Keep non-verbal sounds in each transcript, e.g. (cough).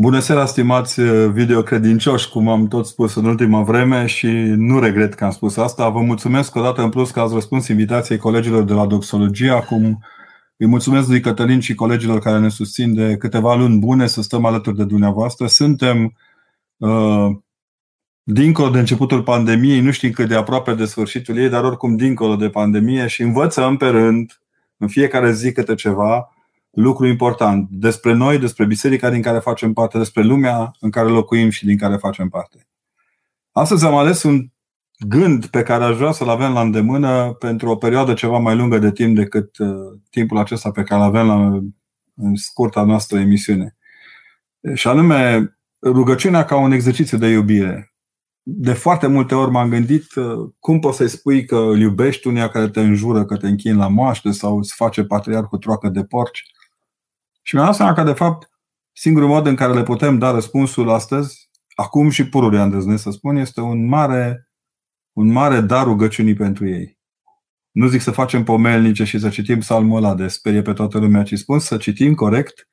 Bună seara, stimați uh, videocredincioși, cum am tot spus în ultima vreme și nu regret că am spus asta. Vă mulțumesc o dată în plus că ați răspuns invitației colegilor de la Doxologie. Acum îi mulțumesc lui Cătălin și colegilor care ne susțin de câteva luni bune să stăm alături de dumneavoastră. Suntem uh, dincolo de începutul pandemiei, nu știm cât de aproape de sfârșitul ei, dar oricum dincolo de pandemie și învățăm pe rând, în fiecare zi câte ceva, lucru important despre noi, despre biserica din care facem parte, despre lumea în care locuim și din care facem parte. Astăzi am ales un gând pe care aș vrea să-l avem la îndemână pentru o perioadă ceva mai lungă de timp decât uh, timpul acesta pe care îl avem la, în scurta noastră emisiune. Și anume, rugăciunea ca un exercițiu de iubire. De foarte multe ori m-am gândit uh, cum poți să-i spui că îl iubești unia care te înjură, că te închini la moaște sau îți face patriarh cu troacă de porci și mi-am dat seama că, de fapt, singurul mod în care le putem da răspunsul astăzi, acum și pururea îndrăznesc să spun, este un mare, un mare dar rugăciunii pentru ei. Nu zic să facem pomelnice și să citim psalmul ăla de sperie pe toată lumea, ci spun să citim corect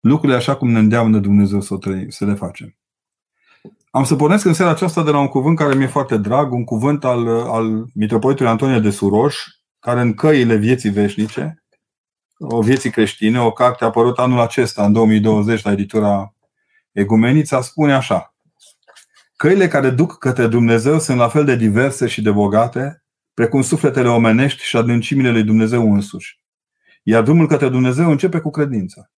lucrurile așa cum ne îndeamnă Dumnezeu să, trăi, să le facem. Am să pornesc în seara aceasta de la un cuvânt care mi-e foarte drag, un cuvânt al, al mitropolitului Antonie de Suroș, care în căile vieții veșnice o vieții creștine, o carte apărut anul acesta, în 2020, la editura Egumenița, spune așa. Căile care duc către Dumnezeu sunt la fel de diverse și de bogate, precum sufletele omenești și adâncimile lui Dumnezeu însuși. Iar drumul către Dumnezeu începe cu credința.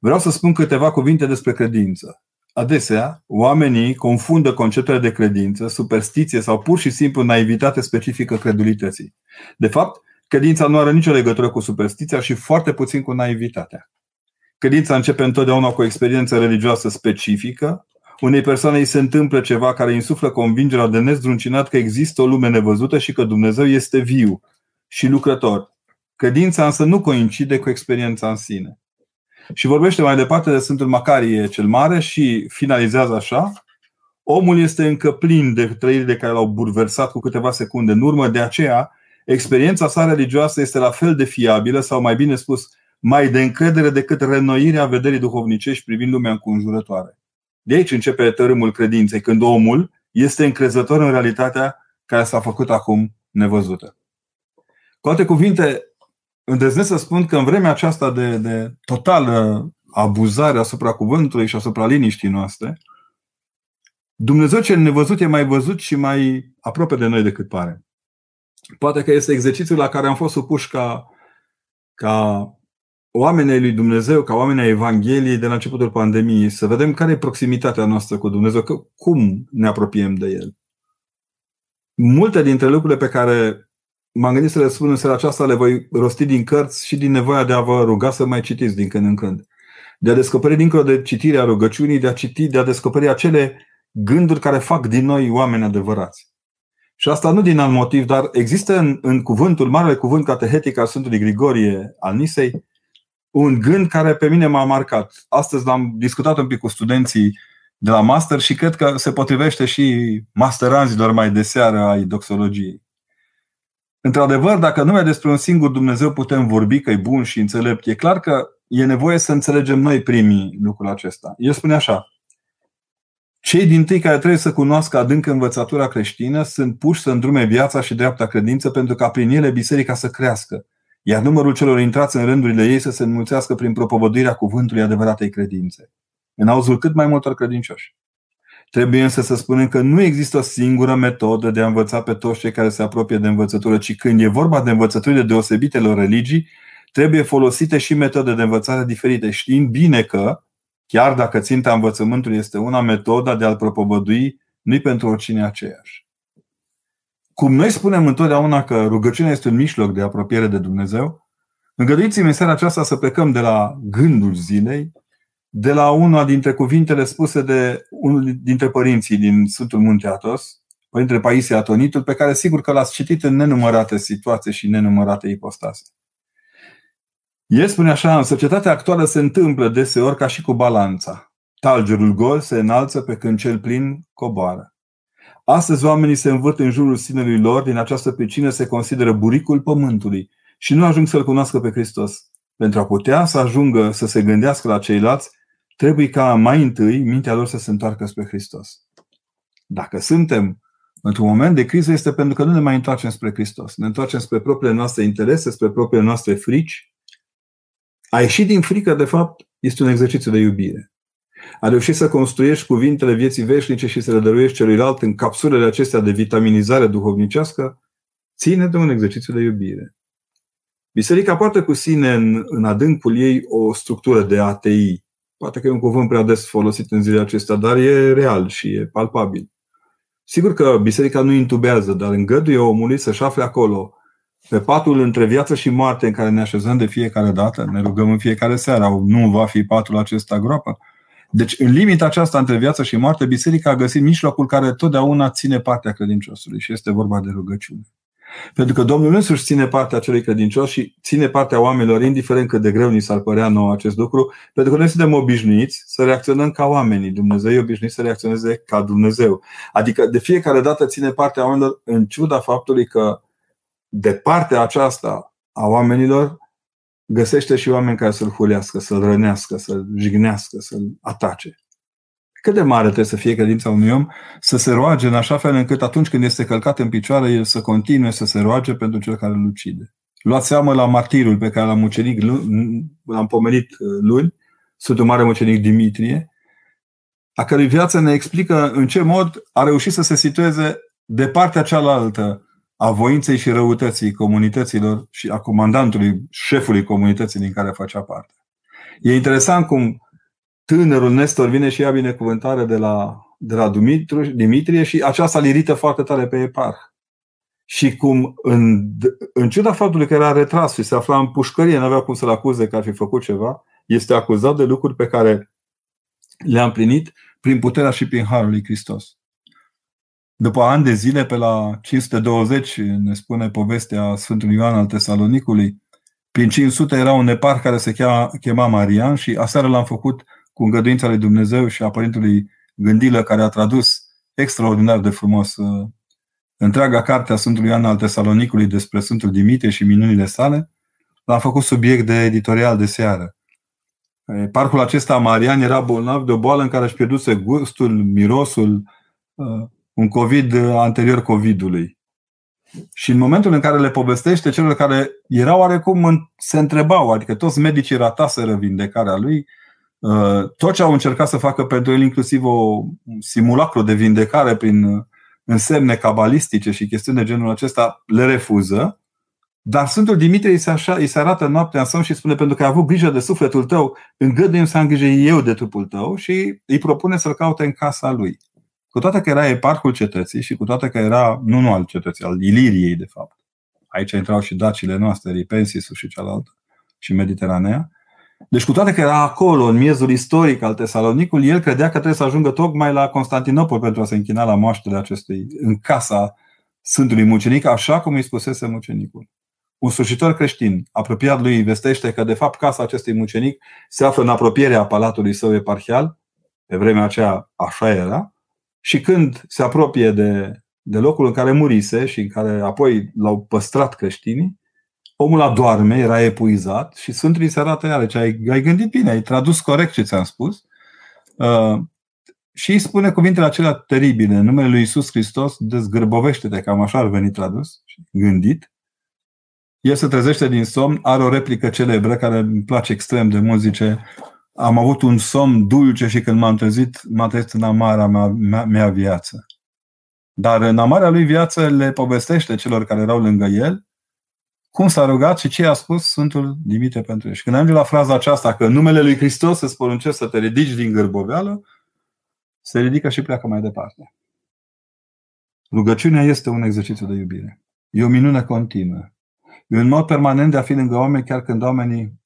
Vreau să spun câteva cuvinte despre credință. Adesea, oamenii confundă conceptele de credință, superstiție sau pur și simplu naivitate specifică credulității. De fapt, Credința nu are nicio legătură cu superstiția și foarte puțin cu naivitatea. Credința începe întotdeauna cu o experiență religioasă specifică. Unei persoane îi se întâmplă ceva care îi insuflă convingerea de nezdruncinat că există o lume nevăzută și că Dumnezeu este viu și lucrător. Credința însă nu coincide cu experiența în sine. Și vorbește mai departe de Sfântul Macarie cel Mare și finalizează așa. Omul este încă plin de trăirile care l-au burversat cu câteva secunde în urmă, de aceea experiența sa religioasă este la fel de fiabilă sau mai bine spus, mai de încredere decât renoirea vederii duhovnicești privind lumea înconjurătoare. De aici începe tărâmul credinței, când omul este încrezător în realitatea care s-a făcut acum nevăzută. Cu alte cuvinte, îndrăznesc să spun că în vremea aceasta de, de totală abuzare asupra cuvântului și asupra liniștii noastre, Dumnezeu cel nevăzut e mai văzut și mai aproape de noi decât pare. Poate că este exercițiul la care am fost supuși ca, ca oamenii lui Dumnezeu, ca oamenii Evangheliei de la începutul pandemiei, să vedem care e proximitatea noastră cu Dumnezeu, că, cum ne apropiem de El. Multe dintre lucrurile pe care m-am gândit să le spun în seara aceasta le voi rosti din cărți și din nevoia de a vă ruga să mai citiți din când în când. De a descoperi dincolo de citirea rugăciunii, de a citi, de a descoperi acele gânduri care fac din noi oameni adevărați. Și asta nu din alt motiv, dar există în, în cuvântul, marele cuvânt catehetic al Sfântului Grigorie al Nisei, un gând care pe mine m-a marcat. Astăzi l-am discutat un pic cu studenții de la master și cred că se potrivește și masteranzilor mai de seară ai doxologiei. Într-adevăr, dacă numai despre un singur Dumnezeu putem vorbi că e bun și înțelept, e clar că e nevoie să înțelegem noi primii lucrul acesta. Eu spune așa, cei din tâi care trebuie să cunoască adânc învățătura creștină sunt puși să îndrume viața și dreapta credință pentru ca prin ele biserica să crească, iar numărul celor intrați în rândurile ei să se înmulțească prin propovăduirea cuvântului adevăratei credințe, în auzul cât mai multor credincioși. Trebuie însă să spunem că nu există o singură metodă de a învăța pe toți cei care se apropie de învățătură, ci când e vorba de învățăturile deosebitelor religii, trebuie folosite și metode de învățare diferite, știind bine că, Chiar dacă ținta învățământului este una, metoda de a-l propovădui nu-i pentru oricine aceeași. Cum noi spunem întotdeauna că rugăciunea este un mijloc de apropiere de Dumnezeu, îngăduiți-mi în seara aceasta să plecăm de la gândul zilei, de la una dintre cuvintele spuse de unul dintre părinții din Sfântul Munte Atos, Părintele Paisie Atonitul, pe care sigur că l-ați citit în nenumărate situații și nenumărate ipostase. El spune așa, în societatea actuală se întâmplă deseori ca și cu balanța. Talgerul gol se înalță pe când cel plin coboară. Astăzi oamenii se învârt în jurul sinelui lor, din această pricină se consideră buricul pământului și nu ajung să-L cunoască pe Hristos. Pentru a putea să ajungă să se gândească la ceilalți, trebuie ca mai întâi mintea lor să se întoarcă spre Hristos. Dacă suntem într-un moment de criză, este pentru că nu ne mai întoarcem spre Hristos. Ne întoarcem spre propriile noastre interese, spre propriile noastre frici. A ieși din frică, de fapt, este un exercițiu de iubire. A reușit să construiești cuvintele vieții veșnice și să le dăruiești celuilalt în capsulele acestea de vitaminizare duhovnicească, ține de un exercițiu de iubire. Biserica poartă cu sine în, în adâncul ei o structură de ATI. Poate că e un cuvânt prea des folosit în zilele acestea, dar e real și e palpabil. Sigur că biserica nu intubează, dar îngăduie omului să-și afle acolo, pe patul între viață și moarte în care ne așezăm de fiecare dată, ne rugăm în fiecare seară, nu va fi patul acesta groapă. Deci, în limita aceasta între viață și moarte, biserica a găsit mijlocul care totdeauna ține partea credinciosului și este vorba de rugăciune. Pentru că Domnul însuși ține partea acelui credincios și ține partea oamenilor, indiferent cât de greu ni s-ar părea nou acest lucru, pentru că noi suntem obișnuiți să reacționăm ca oamenii. Dumnezeu e obișnuit să reacționeze ca Dumnezeu. Adică de fiecare dată ține partea oamenilor în ciuda faptului că de partea aceasta a oamenilor găsește și oameni care să-l hulească, să-l rănească, să-l jignească, să-l atace. Cât de mare trebuie să fie credința unui om să se roage în așa fel încât atunci când este călcat în picioare, el să continue să se roage pentru cel care îl ucide. Luați seamă la martirul pe care l-am mucenic, l-am pomenit uh, luni, Sfântul Mare Mucenic Dimitrie, a cărui viață ne explică în ce mod a reușit să se situeze de partea cealaltă a voinței și răutății comunităților și a comandantului, șefului comunității din care facea parte. E interesant cum tânărul Nestor vine și ia binecuvântare de la, de la Dumitru, Dimitrie și aceasta îl irită foarte tare pe eparh. Și cum, în, în ciuda faptului că era retras și se afla în pușcărie, nu avea cum să-l acuze că ar fi făcut ceva, este acuzat de lucruri pe care le-a împlinit prin puterea și prin harul lui Hristos. După ani de zile, pe la 520, ne spune povestea Sfântului Ioan al Tesalonicului, prin 500 era un nepar care se chema, chema Marian și aseară l-am făcut cu îngăduința lui Dumnezeu și a Părintului Gândilă, care a tradus extraordinar de frumos uh, întreaga carte a Sfântului Ioan al Tesalonicului despre Sfântul Dimitrie și minunile sale, l-am făcut subiect de editorial de seară. Parcul acesta Marian era bolnav de o boală în care își pierduse gustul, mirosul, uh, un COVID anterior COVID-ului. Și în momentul în care le povestește celor care erau oarecum se întrebau, adică toți medicii rataseră vindecarea lui, uh, tot ce au încercat să facă pentru el, inclusiv o simulacru de vindecare prin însemne cabalistice și chestiuni de genul acesta, le refuză. Dar Sfântul Dimitrie îi se, așa, îi se arată noaptea în somn și spune pentru că ai avut grijă de sufletul tău, îngăduim să am grijă eu de trupul tău și îi propune să-l caute în casa lui. Cu toate că era eparhul cetății și cu toate că era, nu, nu al cetății, al Iliriei, de fapt. Aici intrau și dacile noastre, Ripensisul și cealaltă, și Mediteranea. Deci cu toate că era acolo, în miezul istoric al Tesalonicului, el credea că trebuie să ajungă tocmai la Constantinopol pentru a se închina la moaștele acestui, în casa Sfântului Mucenic, așa cum îi spusese mucenicul. Un slujitor creștin, apropiat lui, vestește că de fapt casa acestui mucenic se află în apropierea palatului său eparhial, pe vremea aceea așa era, și când se apropie de, de locul în care murise și în care apoi l-au păstrat creștinii, omul adorme, era epuizat și Sfântul îi se arată iară, ce ai, ai gândit bine, ai tradus corect ce ți-am spus. Uh, și îi spune cuvintele acelea teribile, în numele lui Isus Hristos, dezgârbovește-te, cam așa ar veni tradus, gândit. El se trezește din somn, are o replică celebră care îmi place extrem de mult, zice am avut un somn dulce și când m-am trezit, m-am trezit în amara mea, mea, mea viață. Dar în amara lui viață le povestește celor care erau lângă el cum s-a rugat și ce a spus Sfântul Dimitrie pentru el. Și când ajunge la fraza aceasta că în numele lui Hristos îți poruncesc să te ridici din gârboveală, se ridică și pleacă mai departe. Rugăciunea este un exercițiu de iubire. E o minune continuă. E un mod permanent de a fi lângă oameni chiar când oamenii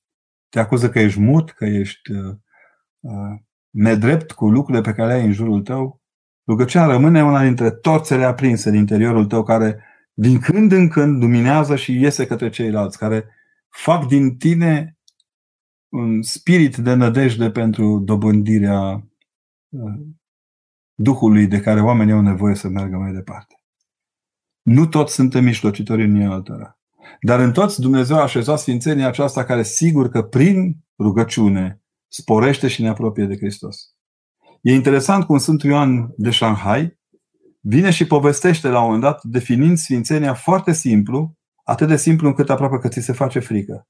te acuză că ești mut, că ești uh, uh, nedrept cu lucrurile pe care le ai în jurul tău. Rugăciunea rămâne una dintre torțele aprinse din interiorul tău care din când în când luminează și iese către ceilalți, care fac din tine un spirit de nădejde pentru dobândirea uh, Duhului de care oamenii au nevoie să meargă mai departe. Nu toți suntem mișlocitori în altora. Dar în toți Dumnezeu a așezat sfințenia aceasta care sigur că prin rugăciune sporește și ne apropie de Hristos. E interesant cum Sfântul Ioan de Shanghai vine și povestește la un moment dat, definind Sfințenia foarte simplu, atât de simplu încât aproape că ți se face frică.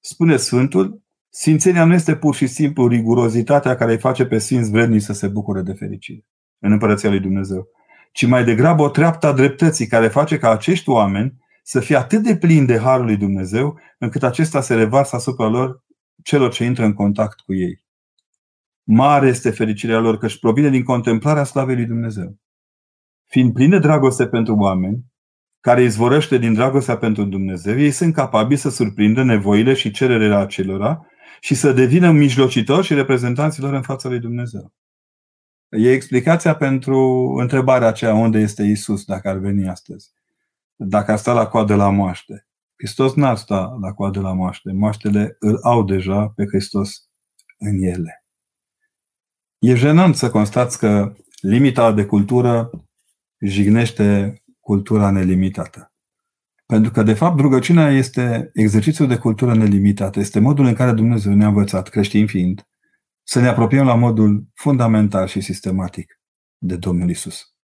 Spune Sfântul, Sfințenia nu este pur și simplu rigurozitatea care îi face pe Sfinți vredni să se bucure de fericire în Împărăția lui Dumnezeu, ci mai degrabă o treaptă a dreptății care face ca acești oameni să fie atât de plini de Harul lui Dumnezeu, încât acesta se revarsă asupra lor celor ce intră în contact cu ei. Mare este fericirea lor, căci provine din contemplarea slavei lui Dumnezeu. Fiind plini de dragoste pentru oameni, care izvorăște din dragostea pentru Dumnezeu, ei sunt capabili să surprindă nevoile și cererile acelora și să devină mijlocitori și reprezentanților în fața lui Dumnezeu. E explicația pentru întrebarea aceea unde este Isus dacă ar veni astăzi. Dacă ar sta la coadă la moaște. Hristos n-ar sta la coadă la moaște. Moaștele îl au deja pe Hristos în ele. E jenant să constați că limita de cultură jignește cultura nelimitată. Pentru că, de fapt, rugăciunea este exercițiul de cultură nelimitată. Este modul în care Dumnezeu ne-a învățat, creștin fiind, să ne apropiem la modul fundamental și sistematic de Domnul Isus.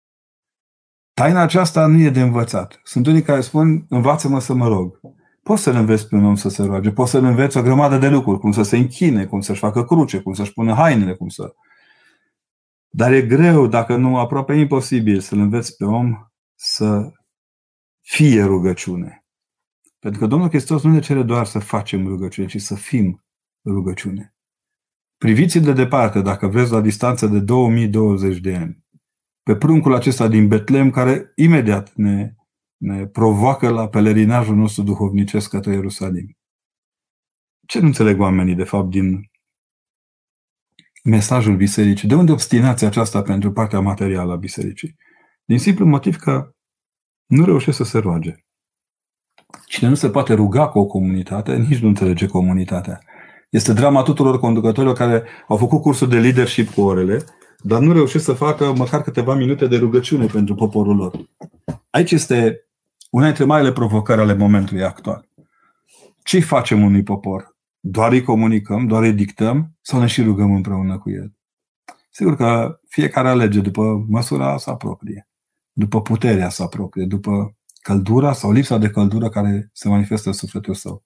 Taina aceasta nu e de învățat. Sunt unii care spun, învață-mă să mă rog. Poți să-l înveți pe un om să se roage, poți să-l înveți o grămadă de lucruri, cum să se închine, cum să-și facă cruce, cum să-și pună hainele, cum să... Dar e greu, dacă nu aproape imposibil, să-l înveți pe om să fie rugăciune. Pentru că Domnul Hristos nu ne cere doar să facem rugăciune, ci să fim rugăciune. Priviți de departe, dacă vreți, la distanță de 2020 de ani, pe pruncul acesta din Betlem, care imediat ne, ne provoacă la pelerinajul nostru duhovnicesc către Ierusalim. Ce nu înțeleg oamenii, de fapt, din mesajul bisericii? De unde obstinația aceasta pentru partea materială a bisericii? Din simplu motiv că nu reușește să se roage. Cine nu se poate ruga cu o comunitate, nici nu înțelege comunitatea. Este drama tuturor conducătorilor care au făcut cursul de leadership cu orele, dar nu reușesc să facă măcar câteva minute de rugăciune pentru poporul lor. Aici este una dintre marile provocări ale momentului actual. Ce facem unui popor? Doar îi comunicăm, doar îi dictăm sau ne și rugăm împreună cu el? Sigur că fiecare alege după măsura sa proprie, după puterea sa proprie, după căldura sau lipsa de căldură care se manifestă în sufletul său.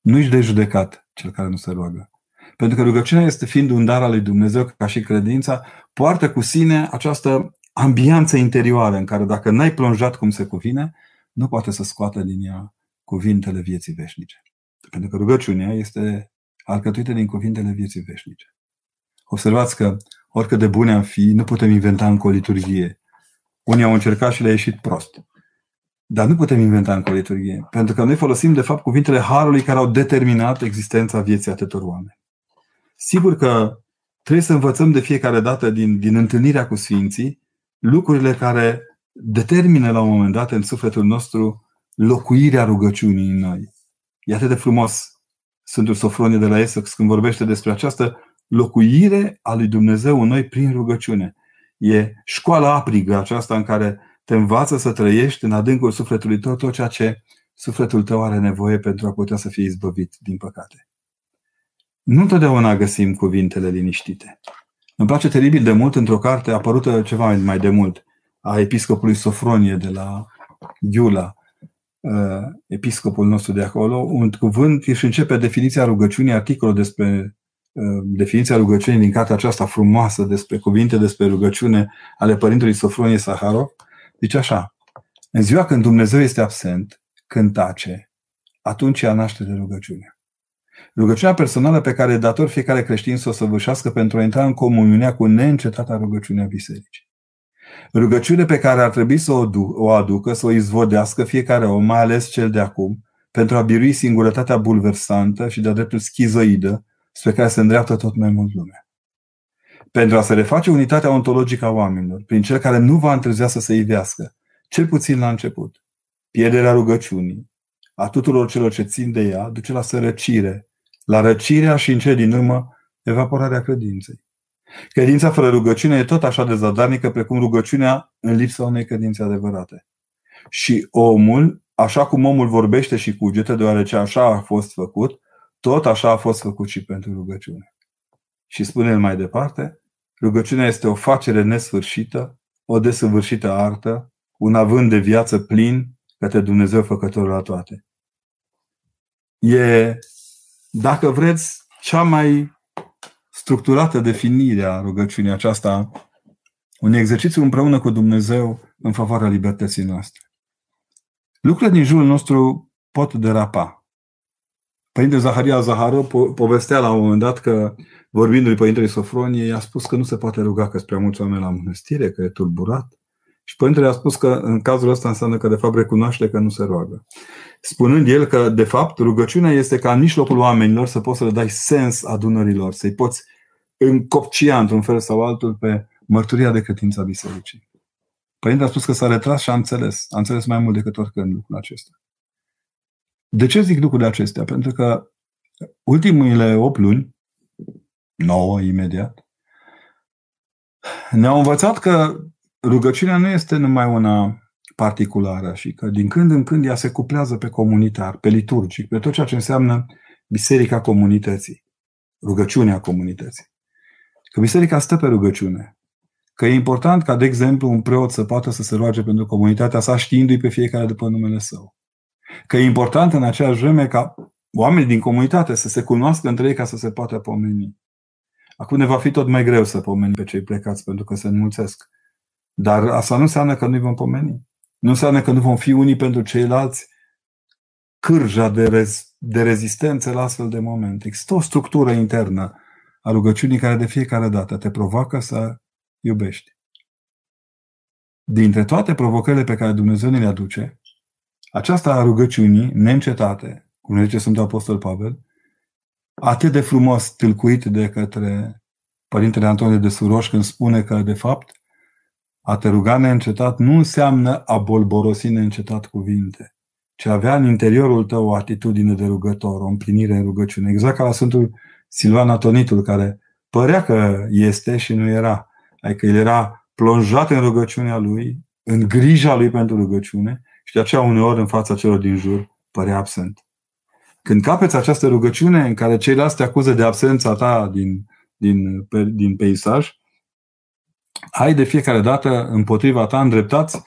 Nu-și de judecat cel care nu se roagă. Pentru că rugăciunea este fiind un dar al lui Dumnezeu, ca și credința, poartă cu sine această ambianță interioară în care dacă n-ai plonjat cum se cuvine, nu poate să scoată din ea cuvintele vieții veșnice. Pentru că rugăciunea este alcătuită din cuvintele vieții veșnice. Observați că oricât de bune am fi, nu putem inventa încă o liturghie. Unii au încercat și le-a ieșit prost. Dar nu putem inventa încă o liturghie. Pentru că noi folosim, de fapt, cuvintele Harului care au determinat existența vieții atâtor oameni. Sigur că trebuie să învățăm de fiecare dată din, din întâlnirea cu Sfinții lucrurile care determină la un moment dat în sufletul nostru locuirea rugăciunii în noi. E atât de frumos Sfântul Sofronie de la Essex când vorbește despre această locuire a lui Dumnezeu în noi prin rugăciune. E școala aprigă aceasta în care te învață să trăiești în adâncul sufletului tău tot ceea ce sufletul tău are nevoie pentru a putea să fie izbăvit din păcate. Nu întotdeauna găsim cuvintele liniștite. Îmi place teribil de mult într-o carte apărută ceva mai de mult a episcopului Sofronie de la Iula, uh, episcopul nostru de acolo, un cuvânt și începe definiția rugăciunii, articolul despre uh, definiția rugăciunii din cartea aceasta frumoasă despre cuvinte despre rugăciune ale părintelui Sofronie Saharov, zice așa, în ziua când Dumnezeu este absent, când tace, atunci ea naște de rugăciune. Rugăciunea personală pe care dator fiecare creștin să o săvârșească pentru a intra în comuniunea cu neîncetata rugăciunea bisericii. Rugăciune pe care ar trebui să o, du- o aducă, să o izvodească fiecare om, mai ales cel de acum, pentru a birui singurătatea bulversantă și de-a dreptul schizoidă spre care se îndreaptă tot mai mult lumea. Pentru a se reface unitatea ontologică a oamenilor, prin cel care nu va întârzia să se ivească, cel puțin la început, pierderea rugăciunii, a tuturor celor ce țin de ea, duce la sărăcire, la răcirea și în cele din urmă evaporarea credinței. Credința fără rugăciune e tot așa de zadarnică precum rugăciunea în lipsa unei credințe adevărate. Și omul, așa cum omul vorbește și cugete, deoarece așa a fost făcut, tot așa a fost făcut și pentru rugăciune. Și spune el mai departe, rugăciunea este o facere nesfârșită, o desăvârșită artă, un avânt de viață plin către Dumnezeu făcătorul la toate. E, dacă vreți, cea mai structurată definire a rugăciunii aceasta, un exercițiu împreună cu Dumnezeu în favoarea libertății noastre. Lucrurile din jurul nostru pot derapa. Părintele Zaharia Zahară po- povestea la un moment dat că, vorbindu-lui Părintele Sofronie, i-a spus că nu se poate ruga că prea mulți oameni la mănăstire, că e turburat. Și Părintele a spus că în cazul ăsta înseamnă că de fapt recunoaște că nu se roagă. Spunând el că de fapt rugăciunea este ca în mijlocul oamenilor să poți să le dai sens adunărilor, să-i poți încopcia într-un fel sau altul pe mărturia de credință a bisericii. Părintele a spus că s-a retras și a înțeles. A înțeles mai mult decât oricând lucrul acesta. De ce zic lucrurile acestea? Pentru că ultimele 8 luni, 9 imediat, ne-au învățat că rugăciunea nu este numai una particulară și că din când în când ea se cuplează pe comunitar, pe liturgic, pe tot ceea ce înseamnă biserica comunității, rugăciunea comunității. Că biserica stă pe rugăciune. Că e important ca, de exemplu, un preot să poată să se roage pentru comunitatea sa știindu-i pe fiecare după numele său. Că e important în aceeași vreme ca oamenii din comunitate să se cunoască între ei ca să se poată pomeni. Acum ne va fi tot mai greu să pomenim pe cei plecați pentru că se înmulțesc. Dar asta nu înseamnă că nu vom pomeni. Nu înseamnă că nu vom fi unii pentru ceilalți cârja de, rez, de rezistență la astfel de momente. Există o structură internă a rugăciunii care de fiecare dată te provoacă să iubești. Dintre toate provocările pe care Dumnezeu ne le aduce, aceasta a rugăciunii neîncetate, cum ne zice Sfântul Apostol Pavel, atât de frumos tâlcuit de către Părintele Antonie de Suroș când spune că, de fapt, a te ruga neîncetat nu înseamnă a bolborosi neîncetat cuvinte, ci avea în interiorul tău o atitudine de rugător, o împlinire în rugăciune. Exact ca la Sfântul Silvan Atonitul, care părea că este și nu era. Adică el era plonjat în rugăciunea lui, în grija lui pentru rugăciune și de aceea uneori în fața celor din jur părea absent. Când capeți această rugăciune în care ceilalți te acuză de absența ta din, din, din peisaj, ai de fiecare dată împotriva ta îndreptați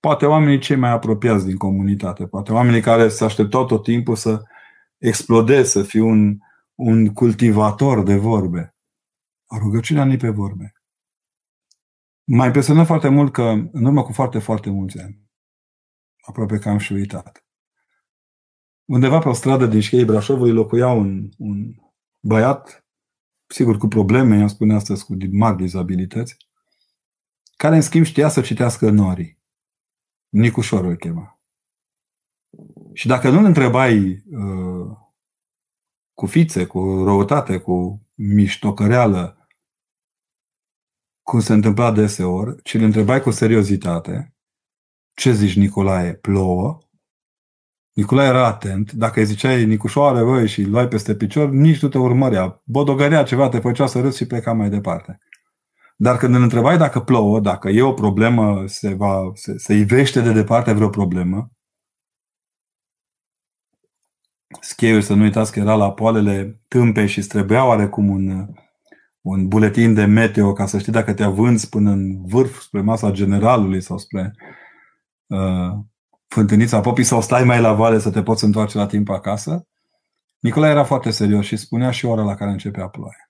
poate oamenii cei mai apropiați din comunitate, poate oamenii care se așteptau tot timpul să explodeze, să fie un, un cultivator de vorbe. Rugăciunea nu pe vorbe. Mai impresionă foarte mult că în urmă cu foarte, foarte mulți ani, aproape că am și uitat, undeva pe o stradă din Șchei Brașovului locuia un, un băiat, sigur cu probleme, i-am spune astăzi cu mari dizabilități, care în schimb știa să citească norii. Nicușor îl chema. Și dacă nu îl întrebai uh, cu fițe, cu răutate, cu miștocăreală, cum se întâmpla deseori, ci îl întrebai cu seriozitate, ce zici Nicolae, plouă? Nicolae era atent, dacă îi ziceai Nicușoare, voi, și îl luai peste picior, nici nu te urmărea. Bodogărea ceva, te făcea să râzi și pleca mai departe. Dar când îl întrebai dacă plouă, dacă e o problemă, se, va, se, se ivește de departe vreo problemă, Scheiul, să nu uitați că era la poalele tâmpei și trebuia oarecum un, un buletin de meteo ca să știi dacă te avânți până în vârf spre masa generalului sau spre uh, fântânița popii sau stai mai la vale să te poți întoarce la timp acasă. Nicolae era foarte serios și spunea și ora la care începea ploaia.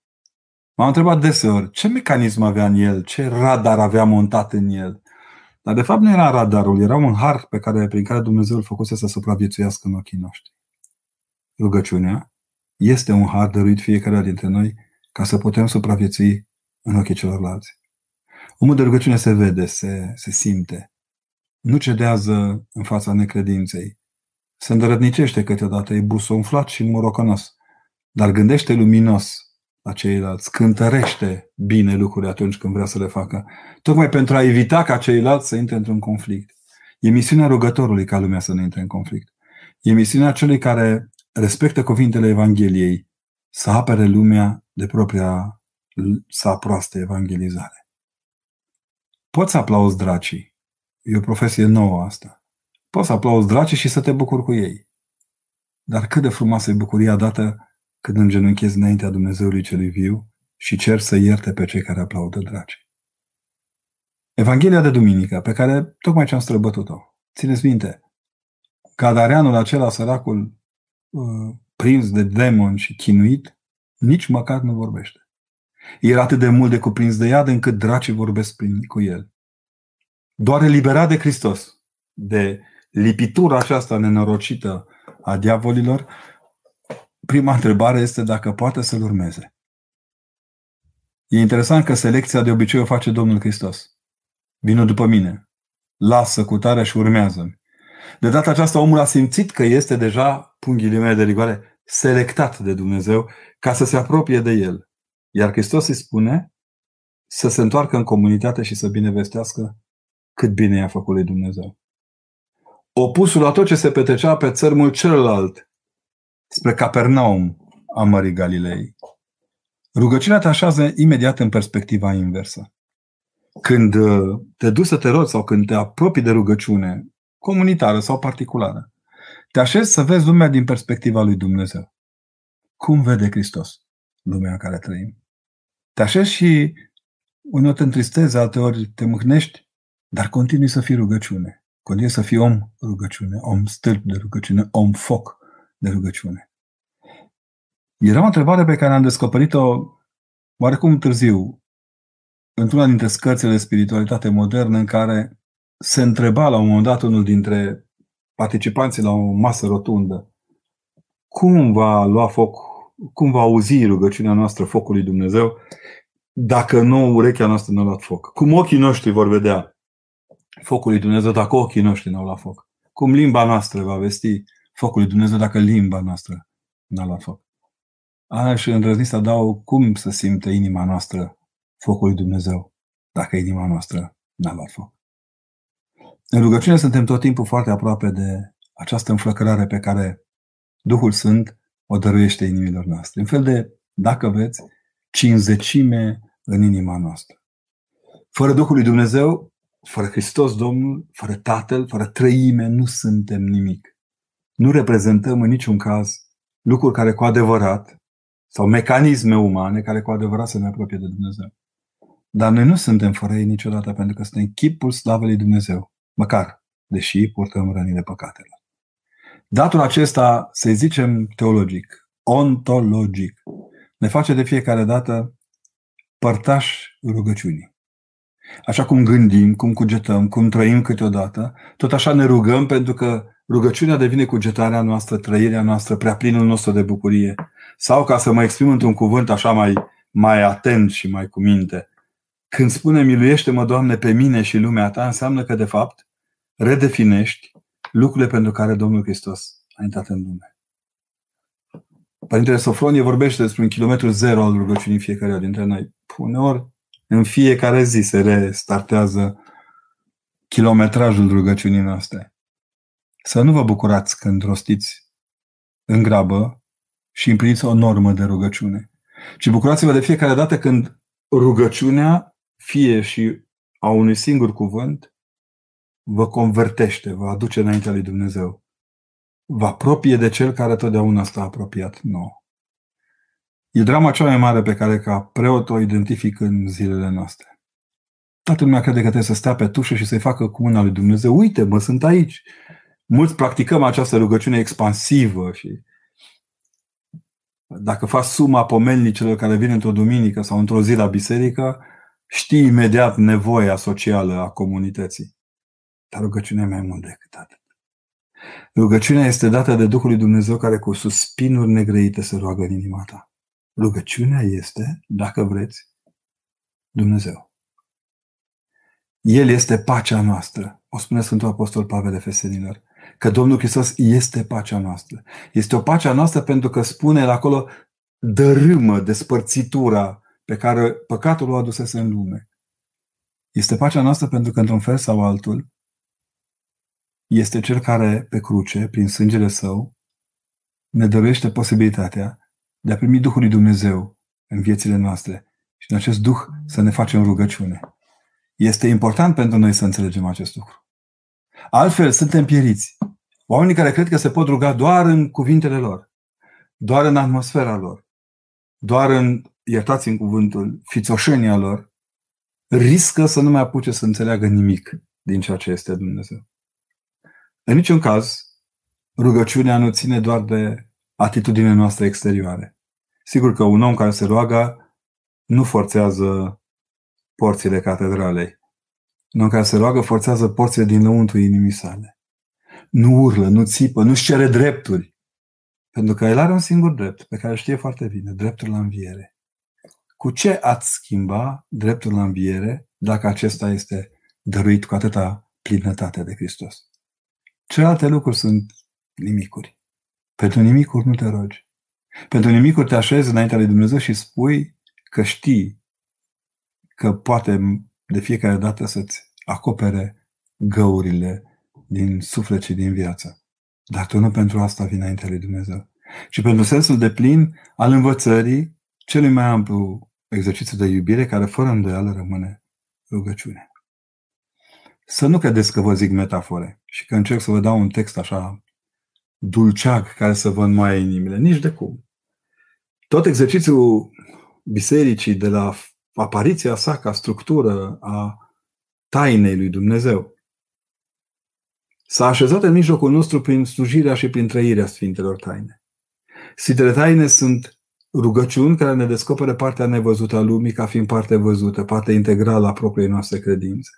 M-am întrebat deseori ce mecanism avea în el, ce radar avea montat în el. Dar de fapt nu era radarul, era un har pe care, prin care Dumnezeu îl făcuse să supraviețuiască în ochii noștri. Rugăciunea este un har dăruit fiecare dintre noi ca să putem supraviețui în ochii celorlalți. Omul de rugăciune se vede, se, se simte. Nu cedează în fața necredinței. Se îndărătnicește câteodată, e busonflat și morocănos. Dar gândește luminos la ceilalți, cântărește bine lucruri atunci când vrea să le facă, tocmai pentru a evita ca ceilalți să intre într-un conflict. E misiunea rugătorului ca lumea să nu intre în conflict. E misiunea celui care respectă cuvintele Evangheliei, să apere lumea de propria sa proastă evangelizare. Poți să aplauzi dracii. E o profesie nouă asta. Poți să aplauzi dracii și să te bucuri cu ei. Dar cât de frumoasă e bucuria dată când îngenunchezi înaintea Dumnezeului celui viu și cer să ierte pe cei care aplaudă dragi. Evanghelia de duminică, pe care tocmai ce-am străbătut-o. Țineți minte, Cadareanul acela, săracul, uh, prins de demon și chinuit, nici măcar nu vorbește. Era atât de mult de cuprins de iad încât dracii vorbesc prin, cu el. Doar eliberat de Hristos, de lipitura aceasta nenorocită a diavolilor, prima întrebare este dacă poate să-L urmeze. E interesant că selecția de obicei o face Domnul Hristos. Vină după mine. Lasă cu tare și urmează De data aceasta omul a simțit că este deja, pun ghilimele de rigoare, selectat de Dumnezeu ca să se apropie de El. Iar Hristos îi spune să se întoarcă în comunitate și să binevestească cât bine i-a făcut lui Dumnezeu. Opusul la tot ce se petrecea pe țărmul celălalt, spre Capernaum a Mării Galilei. Rugăciunea te așează imediat în perspectiva inversă. Când uh, te duci să te rogi sau când te apropii de rugăciune, comunitară sau particulară, te așezi să vezi lumea din perspectiva lui Dumnezeu. Cum vede Hristos lumea în care trăim? Te așezi și uneori te întristezi, alteori te mâhnești, dar continui să fii rugăciune. Continui să fii om rugăciune, om stâlp de rugăciune, om foc de rugăciune. Era o întrebare pe care am descoperit-o oarecum târziu, într-una dintre scărțile de spiritualitate modernă, în care se întreba la un moment dat unul dintre participanții la o masă rotundă cum va lua foc, cum va auzi rugăciunea noastră focului Dumnezeu dacă nu urechea noastră nu a luat foc. Cum ochii noștri vor vedea focul lui Dumnezeu dacă ochii noștri nu au luat foc. Cum limba noastră va vesti focul lui Dumnezeu dacă limba noastră nu a luat foc. Ana și îndrăznit să dau cum să simte inima noastră focul lui Dumnezeu dacă inima noastră n-a luat foc. În rugăciune suntem tot timpul foarte aproape de această înflăcărare pe care Duhul Sfânt o dăruiește inimilor noastre. În fel de, dacă veți, cinzecime în inima noastră. Fără Duhul lui Dumnezeu, fără Hristos Domnul, fără Tatăl, fără trăime, nu suntem nimic. Nu reprezentăm în niciun caz lucruri care cu adevărat, sau mecanisme umane care cu adevărat să ne apropie de Dumnezeu. Dar noi nu suntem fără ei niciodată, pentru că suntem chipul slavei lui Dumnezeu, măcar, deși purtăm rănile păcatelor. Datul acesta, să zicem teologic, ontologic, ne face de fiecare dată părtași rugăciunii. Așa cum gândim, cum cugetăm, cum trăim câteodată, tot așa ne rugăm pentru că rugăciunea devine cugetarea noastră, trăirea noastră, prea plinul nostru de bucurie. Sau, ca să mă exprim într-un cuvânt așa mai, mai atent și mai cu minte, când spune miluiește-mă, Doamne, pe mine și lumea ta, înseamnă că, de fapt, redefinești lucrurile pentru care Domnul Hristos a intrat în lume. Părintele Sofronie vorbește despre un kilometru zero al rugăciunii fiecare dintre noi. Uneori, în fiecare zi se restartează kilometrajul rugăciunii noastre. Să nu vă bucurați când rostiți în grabă și împliniți o normă de rugăciune, ci bucurați-vă de fiecare dată când rugăciunea, fie și a unui singur cuvânt, vă convertește, vă aduce înaintea lui Dumnezeu. Vă apropie de Cel care totdeauna stă apropiat nou. E drama cea mai mare pe care ca preot o identific în zilele noastre. Toată lumea crede că trebuie să stea pe tușă și să-i facă cu mâna lui Dumnezeu. Uite, mă, sunt aici. Mulți practicăm această rugăciune expansivă și dacă faci suma pomelnicelor care vin într-o duminică sau într-o zi la biserică, știi imediat nevoia socială a comunității. Dar rugăciunea e mai mult decât atât. Rugăciunea este dată de Duhul lui Dumnezeu care cu suspinuri negrăite se roagă în inima ta. Rugăciunea este, dacă vreți, Dumnezeu. El este pacea noastră, o spune Sfântul Apostol Pavel Efesenilor, că Domnul Hristos este pacea noastră. Este o pacea noastră pentru că spune acolo dărâmă despărțitura pe care păcatul o adusese în lume. Este pacea noastră pentru că, într-un fel sau altul, este Cel care, pe cruce, prin sângele Său, ne dăruiește posibilitatea de a primi Duhul lui Dumnezeu în viețile noastre și în acest Duh să ne facem rugăciune. Este important pentru noi să înțelegem acest lucru. Altfel, suntem pieriți. Oamenii care cred că se pot ruga doar în cuvintele lor, doar în atmosfera lor, doar în iertați-mi cuvântul, fițoșenia lor, riscă să nu mai apuce să înțeleagă nimic din ceea ce este Dumnezeu. În niciun caz, rugăciunea nu ține doar de atitudine noastre exterioare. Sigur că un om care se roagă nu forțează porțile catedralei. Un om care se roagă forțează porțile dinăuntru inimii sale. Nu urlă, nu țipă, nu-și cere drepturi. Pentru că el are un singur drept, pe care știe foarte bine, dreptul la înviere. Cu ce ați schimba dreptul la înviere dacă acesta este dăruit cu atâta plinătate de Hristos? Celelalte lucruri sunt nimicuri. Pentru nimicuri nu te rogi. Pentru nimicuri te așezi înaintea lui Dumnezeu și spui că știi că poate de fiecare dată să-ți acopere găurile din suflet și din viață. Dar tu nu pentru asta vii înaintea lui Dumnezeu. Și pentru sensul de plin al învățării celui mai amplu exercițiu de iubire care fără îndoială rămâne rugăciune. Să nu credeți că vă zic metafore și că încerc să vă dau un text așa dulceag care să vă înmoaie inimile. Nici de cum. Tot exercițiul bisericii de la apariția sa ca structură a tainei lui Dumnezeu s-a așezat în mijlocul nostru prin slujirea și prin trăirea Sfintelor Taine. Sfintele Taine sunt rugăciuni care ne descoperă partea nevăzută a lumii ca fiind parte văzută, parte integrală a propriei noastre credințe.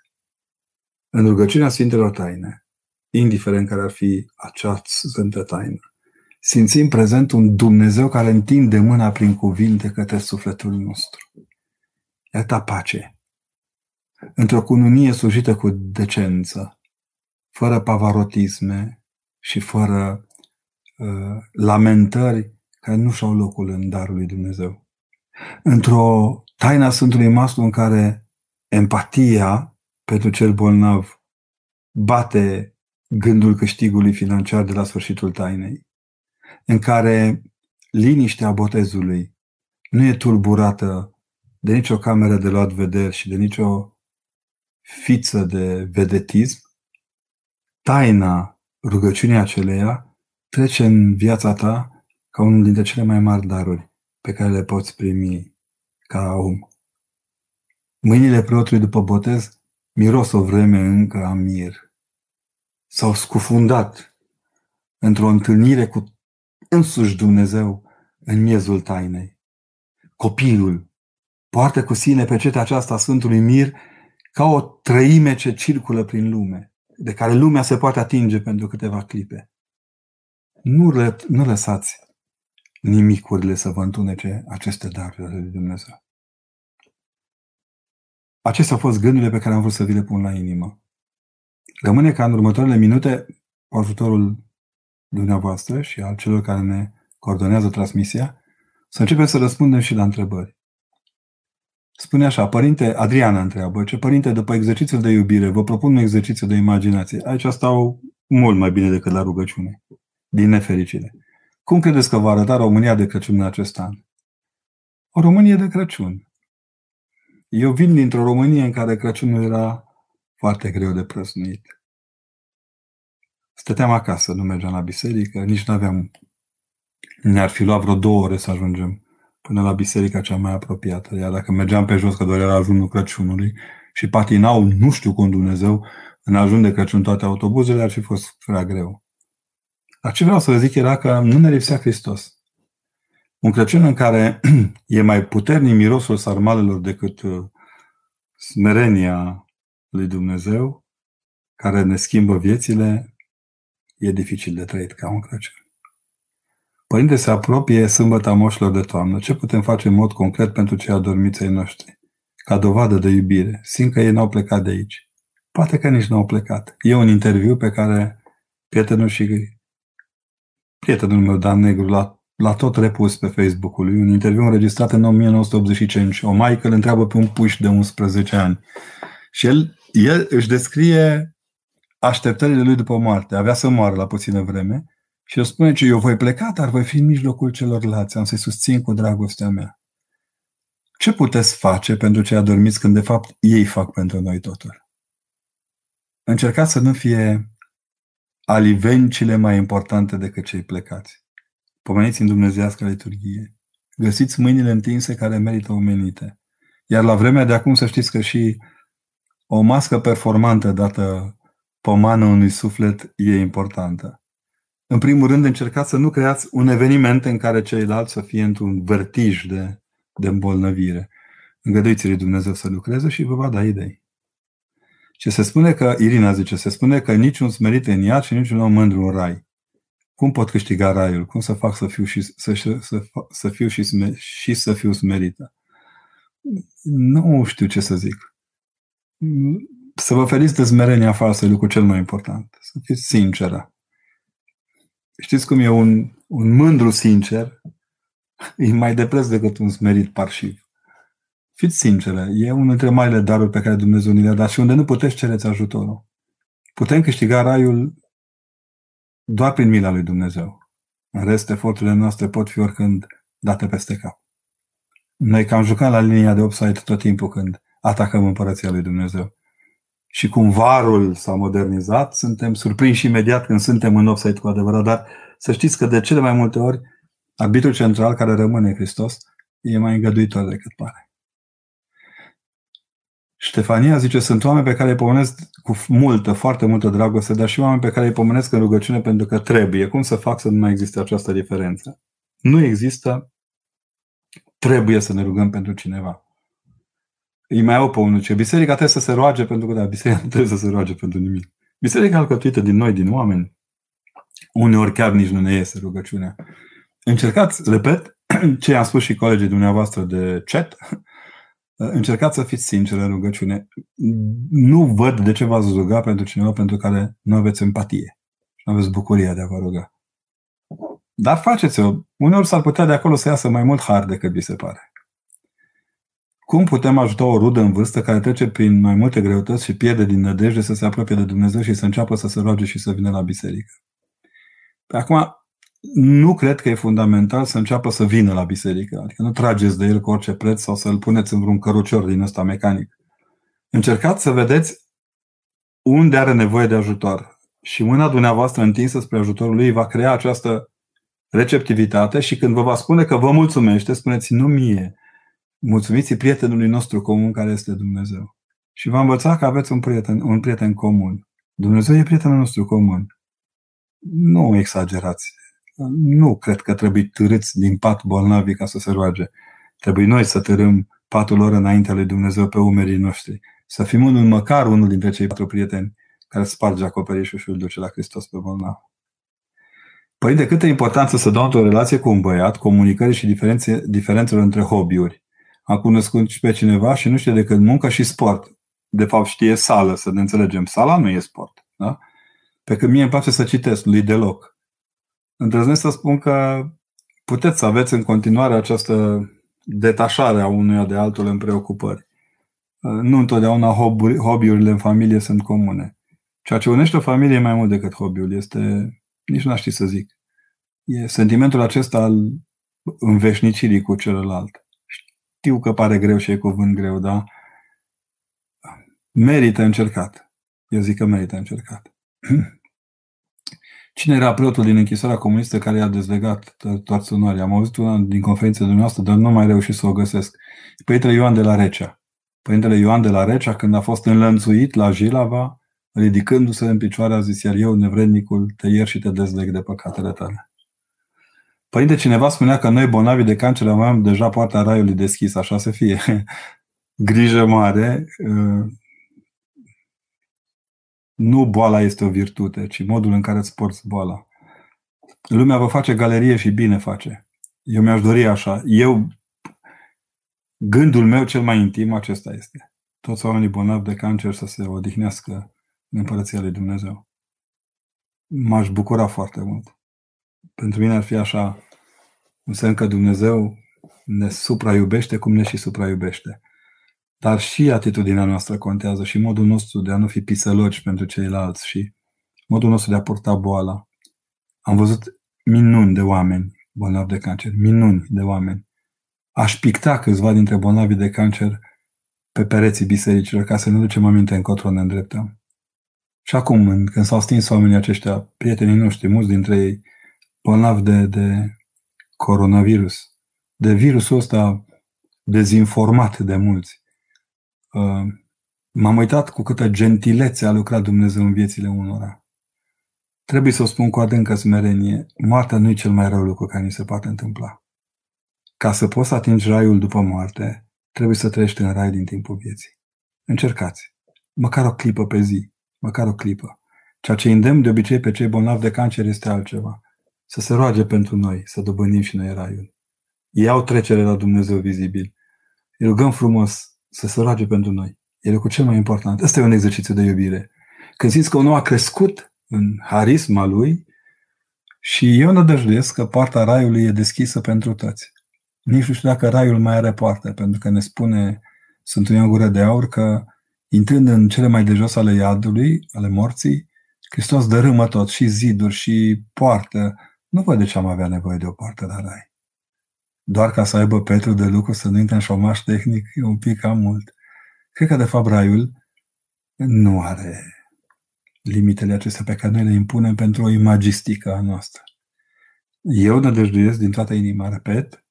În rugăciunea Sfintelor Taine, indiferent care ar fi acea sfântă taină, simțim prezent un Dumnezeu care întinde mâna prin cuvinte către sufletul nostru. Iată pace. Într-o cununie slujită cu decență, fără pavarotisme și fără uh, lamentări care nu și-au locul în darul lui Dumnezeu. Într-o taina Sfântului Maslu în care empatia pentru cel bolnav bate gândul câștigului financiar de la sfârșitul tainei, în care liniștea botezului nu e tulburată de nicio cameră de luat vederi și de nicio fiță de vedetism, taina rugăciunii aceleia trece în viața ta ca unul dintre cele mai mari daruri pe care le poți primi ca om. Mâinile preotului după botez miros o vreme încă a mir. S-au scufundat într-o întâlnire cu însuși Dumnezeu în miezul tainei. Copilul poartă cu sine pe cetea aceasta a Sfântului Mir ca o trăime ce circulă prin lume, de care lumea se poate atinge pentru câteva clipe. Nu, lă, nu lăsați nimicurile să vă întunece aceste daruri ale lui Dumnezeu. Acestea au fost gândurile pe care am vrut să vi le pun la inimă. Rămâne ca în următoarele minute, cu ajutorul dumneavoastră și al celor care ne coordonează transmisia, să începem să răspundem și la întrebări. Spune așa, părinte, Adriana întreabă, ce părinte, după exercițiul de iubire, vă propun un exercițiu de imaginație. Aici stau mult mai bine decât la rugăciune, din nefericire. Cum credeți că va arăta România de Crăciun în acest an? O Românie de Crăciun. Eu vin dintr-o Românie în care Crăciunul era foarte greu de prăsnuit. Stăteam acasă, nu mergeam la biserică, nici nu aveam... Ne-ar fi luat vreo două ore să ajungem până la biserica cea mai apropiată. Iar dacă mergeam pe jos, că doar era ajunul Crăciunului, și patinau nu știu cum Dumnezeu în ajun de Crăciun toate autobuzele, ar fi fost prea greu. Dar ce vreau să vă zic era că nu ne lipsea Hristos. Un Crăciun în care (clears throat) e mai puternic mirosul sarmalelor decât uh, smerenia lui Dumnezeu, care ne schimbă viețile, e dificil de trăit ca un Crăciun. Părinte, se apropie sâmbăta moșilor de toamnă. Ce putem face în mod concret pentru cei adormiți ai noștri? Ca dovadă de iubire. Simt că ei n-au plecat de aici. Poate că nici n-au plecat. E un interviu pe care prietenul și prietenul meu, Dan Negru, l-a, l-a tot repus pe Facebook-ul lui. Un interviu înregistrat în 1985. O maică îl întreabă pe un puș de 11 ani. Și el, el își descrie așteptările lui după moarte. Avea să moară la puțină vreme și el spune că eu voi pleca, dar voi fi în mijlocul celorlalți, am să-i susțin cu dragostea mea. Ce puteți face pentru cei adormiți când de fapt ei fac pentru noi totul? Încercați să nu fie alivencile mai importante decât cei plecați. Pomeniți în Dumnezeiască liturghie. Găsiți mâinile întinse care merită omenite. Iar la vremea de acum să știți că și o mască performantă dată pomană unui suflet e importantă. În primul rând, încercați să nu creați un eveniment în care ceilalți să fie într-un vertij de, de îmbolnăvire. Îngăduiți-le Dumnezeu să lucreze și vă va da idei. Ce se spune că, Irina zice, se spune că niciun smerit în iad și niciun om mândru în rai. Cum pot câștiga raiul? Cum să fac să fiu și să, să, să fiu și, sme, și să fiu smerită? Nu știu ce să zic. Să vă feriți de smerenia falsă e lucru cel mai important. Să fiți sinceră. Știți cum e un, un mândru sincer (laughs) e mai de preț decât un smerit parșiv. Fiți sincere, e unul dintre marile daruri pe care Dumnezeu ni le-a dat și unde nu puteți cereți ajutorul. Putem câștiga raiul doar prin mila lui Dumnezeu. În rest, eforturile noastre pot fi oricând date peste cap. Noi cam jucăm la linia de offside tot timpul când atacăm împărăția lui Dumnezeu. Și cum varul s-a modernizat, suntem surprinși imediat când suntem în offside cu adevărat, dar să știți că de cele mai multe ori arbitrul central care rămâne Hristos e mai îngăduitor decât pare. Ștefania zice, sunt oameni pe care îi pomenesc cu multă, foarte multă dragoste, dar și oameni pe care îi pomenesc în rugăciune pentru că trebuie. Cum să fac să nu mai existe această diferență? Nu există, trebuie să ne rugăm pentru cineva. Îi mai au pe unul ce biserica trebuie să se roage pentru că, da, biserica nu trebuie să se roage pentru nimic. Biserica alcătuită din noi, din oameni. Uneori chiar nici nu ne iese rugăciunea. Încercați, repet, (clears throat) ce am spus și colegii dumneavoastră de chat, (clears throat) încercați să fiți sinceri în rugăciune. Nu văd de ce v-ați ruga pentru cineva pentru care nu aveți empatie și nu aveți bucuria de a vă ruga. Dar faceți-o. Uneori s-ar putea de acolo să iasă mai mult har decât vi se pare. Cum putem ajuta o rudă în vârstă care trece prin mai multe greutăți și pierde din nădejde să se apropie de Dumnezeu și să înceapă să se roage și să vină la biserică? Pe acum, nu cred că e fundamental să înceapă să vină la biserică. Adică nu trageți de el cu orice preț sau să-l puneți în vreun cărucior din ăsta mecanic. Încercați să vedeți unde are nevoie de ajutor. Și mâna dumneavoastră întinsă spre ajutorul lui va crea această receptivitate și când vă va spune că vă mulțumește, spuneți nu mie, mulțumiți prietenului nostru comun care este Dumnezeu. Și va învăța că aveți un prieten, un prieten comun. Dumnezeu e prietenul nostru comun. Nu exagerați nu cred că trebuie târâți din pat bolnavi ca să se roage. Trebuie noi să târâm patul lor înaintea lui Dumnezeu pe umerii noștri. Să fim unul, măcar unul dintre cei patru prieteni care sparge acoperișul și îl duce la Hristos pe bolnav. Păi de câtă importanță să dau într-o relație cu un băiat, comunicări și diferențe, diferențele între hobby-uri. Am cunoscut și pe cineva și nu știe decât muncă și sport. De fapt știe sală, să ne înțelegem. Sala nu e sport. Da? Pe când mie îmi place să citesc, lui deloc îndrăznesc să spun că puteți să aveți în continuare această detașare a unuia de altul în preocupări. Nu întotdeauna hobby-urile în familie sunt comune. Ceea ce unește o familie e mai mult decât hobby-ul. Este, nici nu aș ști să zic, e sentimentul acesta al înveșnicirii cu celălalt. Știu că pare greu și e cuvânt greu, dar merită încercat. Eu zic că merită încercat. (clears throat) Cine era preotul din închisoarea comunistă care i-a dezlegat toată onoarea? Am auzit una din conferințe dumneavoastră, dar nu mai reușit să o găsesc. Părintele Ioan de la Recea. Părintele Ioan de la Recea, când a fost înlănțuit la Jilava, ridicându-se în picioare, a zis, iar eu, nevrednicul, te ier și te dezleg de păcatele tale. Părinte, cineva spunea că noi, bolnavi de cancer, avem deja poarta raiului deschis, așa să fie. (laughs) Grijă mare, nu boala este o virtute, ci modul în care îți porți boala. Lumea vă face galerie și bine face. Eu mi-aș dori așa. Eu, gândul meu cel mai intim acesta este. Toți oamenii bolnavi de cancer să se odihnească în Împărăția lui Dumnezeu. M-aș bucura foarte mult. Pentru mine ar fi așa un semn că Dumnezeu ne supraiubește cum ne și supraiubește. Dar și atitudinea noastră contează și modul nostru de a nu fi pisăloci pentru ceilalți și modul nostru de a purta boala. Am văzut minuni de oameni bolnavi de cancer, minuni de oameni. Aș picta câțiva dintre bolnavii de cancer pe pereții bisericilor ca să ne ducem aminte încotro ne îndreptăm. Și acum, când s-au stins oamenii aceștia, prietenii noștri, mulți dintre ei, bolnavi de, de coronavirus, de virusul ăsta dezinformat de mulți. Uh, m-am uitat cu câtă gentilețe a lucrat Dumnezeu în viețile unora. Trebuie să o spun cu adâncă smerenie, moartea nu e cel mai rău lucru care ni se poate întâmpla. Ca să poți să atingi raiul după moarte, trebuie să trăiești în rai din timpul vieții. Încercați. Măcar o clipă pe zi. Măcar o clipă. Ceea ce îndemn de obicei pe cei bolnavi de cancer este altceva. Să se roage pentru noi, să dobândim și noi raiul. Ei au trecere la Dumnezeu vizibil. Îi rugăm frumos să se roage pentru noi. E lucrul cel mai important. Asta e un exercițiu de iubire. Când simți că un om a crescut în harisma lui și eu nădăjduiesc că poarta raiului e deschisă pentru toți. Nici nu știu dacă raiul mai are poartă, pentru că ne spune Sfântul Ioan Gură de Aur că intrând în cele mai de jos ale iadului, ale morții, Hristos dărâmă tot, și ziduri, și poartă. Nu văd de ce am avea nevoie de o poartă la rai. Doar ca să aibă Petru de lucru să nu intre în șomaș tehnic, e un pic cam mult. Cred că, de fapt, raiul nu are limitele acestea pe care noi le impunem pentru o imagistică a noastră. Eu nădăjduiesc din toată inima, repet,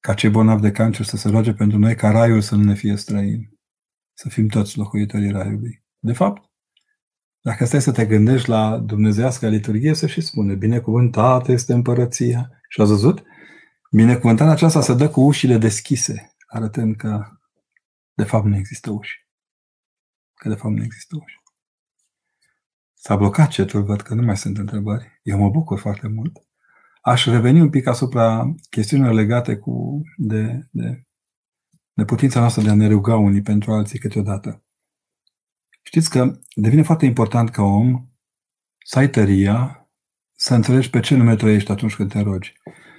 ca cei bolnavi de cancer să se roage pentru noi, ca raiul să nu ne fie străin. Să fim toți locuitorii raiului. De fapt, dacă stai să te gândești la dumnezească liturghie, se și spune, binecuvântată este împărăția. Și ați văzut? Binecuvântarea aceasta se dă cu ușile deschise, arătând că de fapt nu există uși. Că de fapt nu există uși. S-a blocat cetul, văd că nu mai sunt întrebări. Eu mă bucur foarte mult. Aș reveni un pic asupra chestiunilor legate cu de, de, de putința noastră de a ne ruga unii pentru alții câteodată. Știți că devine foarte important ca om să ai tăria, să înțelegi pe ce nume trăiești atunci când te rogi.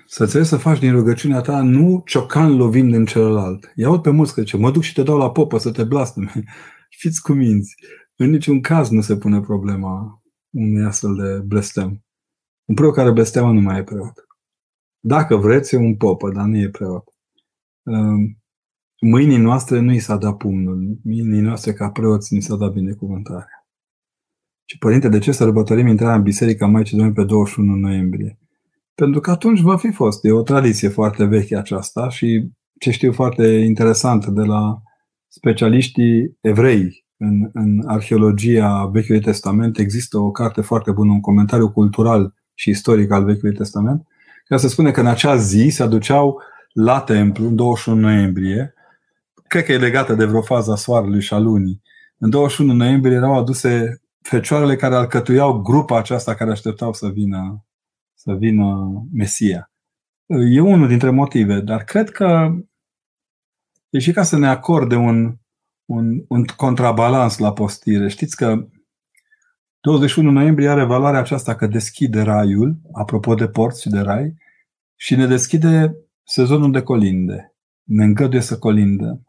Să înțelegi să faci din rugăciunea ta nu ciocan lovind în celălalt. Iau pe mulți că zice, mă duc și te dau la popă să te blastăme. (laughs) Fiți cuminți. În niciun caz nu se pune problema unui astfel de blestem. Un preot care blesteamă nu mai e preot. Dacă vreți, e un popă, dar nu e preot. Ehm, mâinii noastre nu i s-a dat pumnul. Mâinii noastre ca preoți ni s-a dat binecuvântarea. Și, Părinte, de ce sărbătorim intrarea în Biserica Maicii Domnului pe 21 noiembrie? Pentru că atunci va fi fost. E o tradiție foarte veche aceasta și ce știu foarte interesant de la specialiștii evrei în, în arheologia Vechiului Testament există o carte foarte bună, un comentariu cultural și istoric al Vechiului Testament, care se spune că în acea zi se aduceau la templu, în 21 noiembrie, cred că e legată de vreo fază a soarelui și a lunii. În 21 noiembrie erau aduse fecioarele care alcătuiau grupa aceasta care așteptau să vină, să vină Mesia. E unul dintre motive, dar cred că e și ca să ne acorde un, un, un contrabalans la postire. Știți că 21 noiembrie are valoarea aceasta că deschide raiul, apropo de porți și de rai, și ne deschide sezonul de colinde. Ne îngăduie să colindă.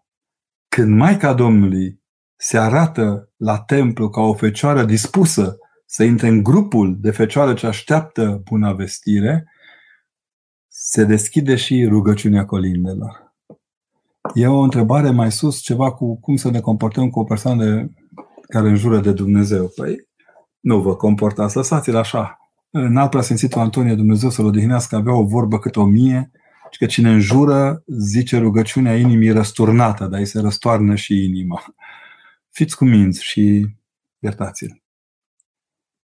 Când Maica Domnului se arată la templu ca o fecioară dispusă să intre în grupul de fecioară ce așteaptă buna vestire, se deschide și rugăciunea colindelor. E o întrebare mai sus, ceva cu cum să ne comportăm cu o persoană de, care înjură de Dumnezeu. Păi, nu vă comportați, lăsați-l așa. În alt preasfințitul Antonie Dumnezeu să-l odihnească, avea o vorbă cât o mie, și că cine înjură, zice rugăciunea inimii răsturnată, dar îi se răstoarnă și inima. Fiți cu minți și iertați-l.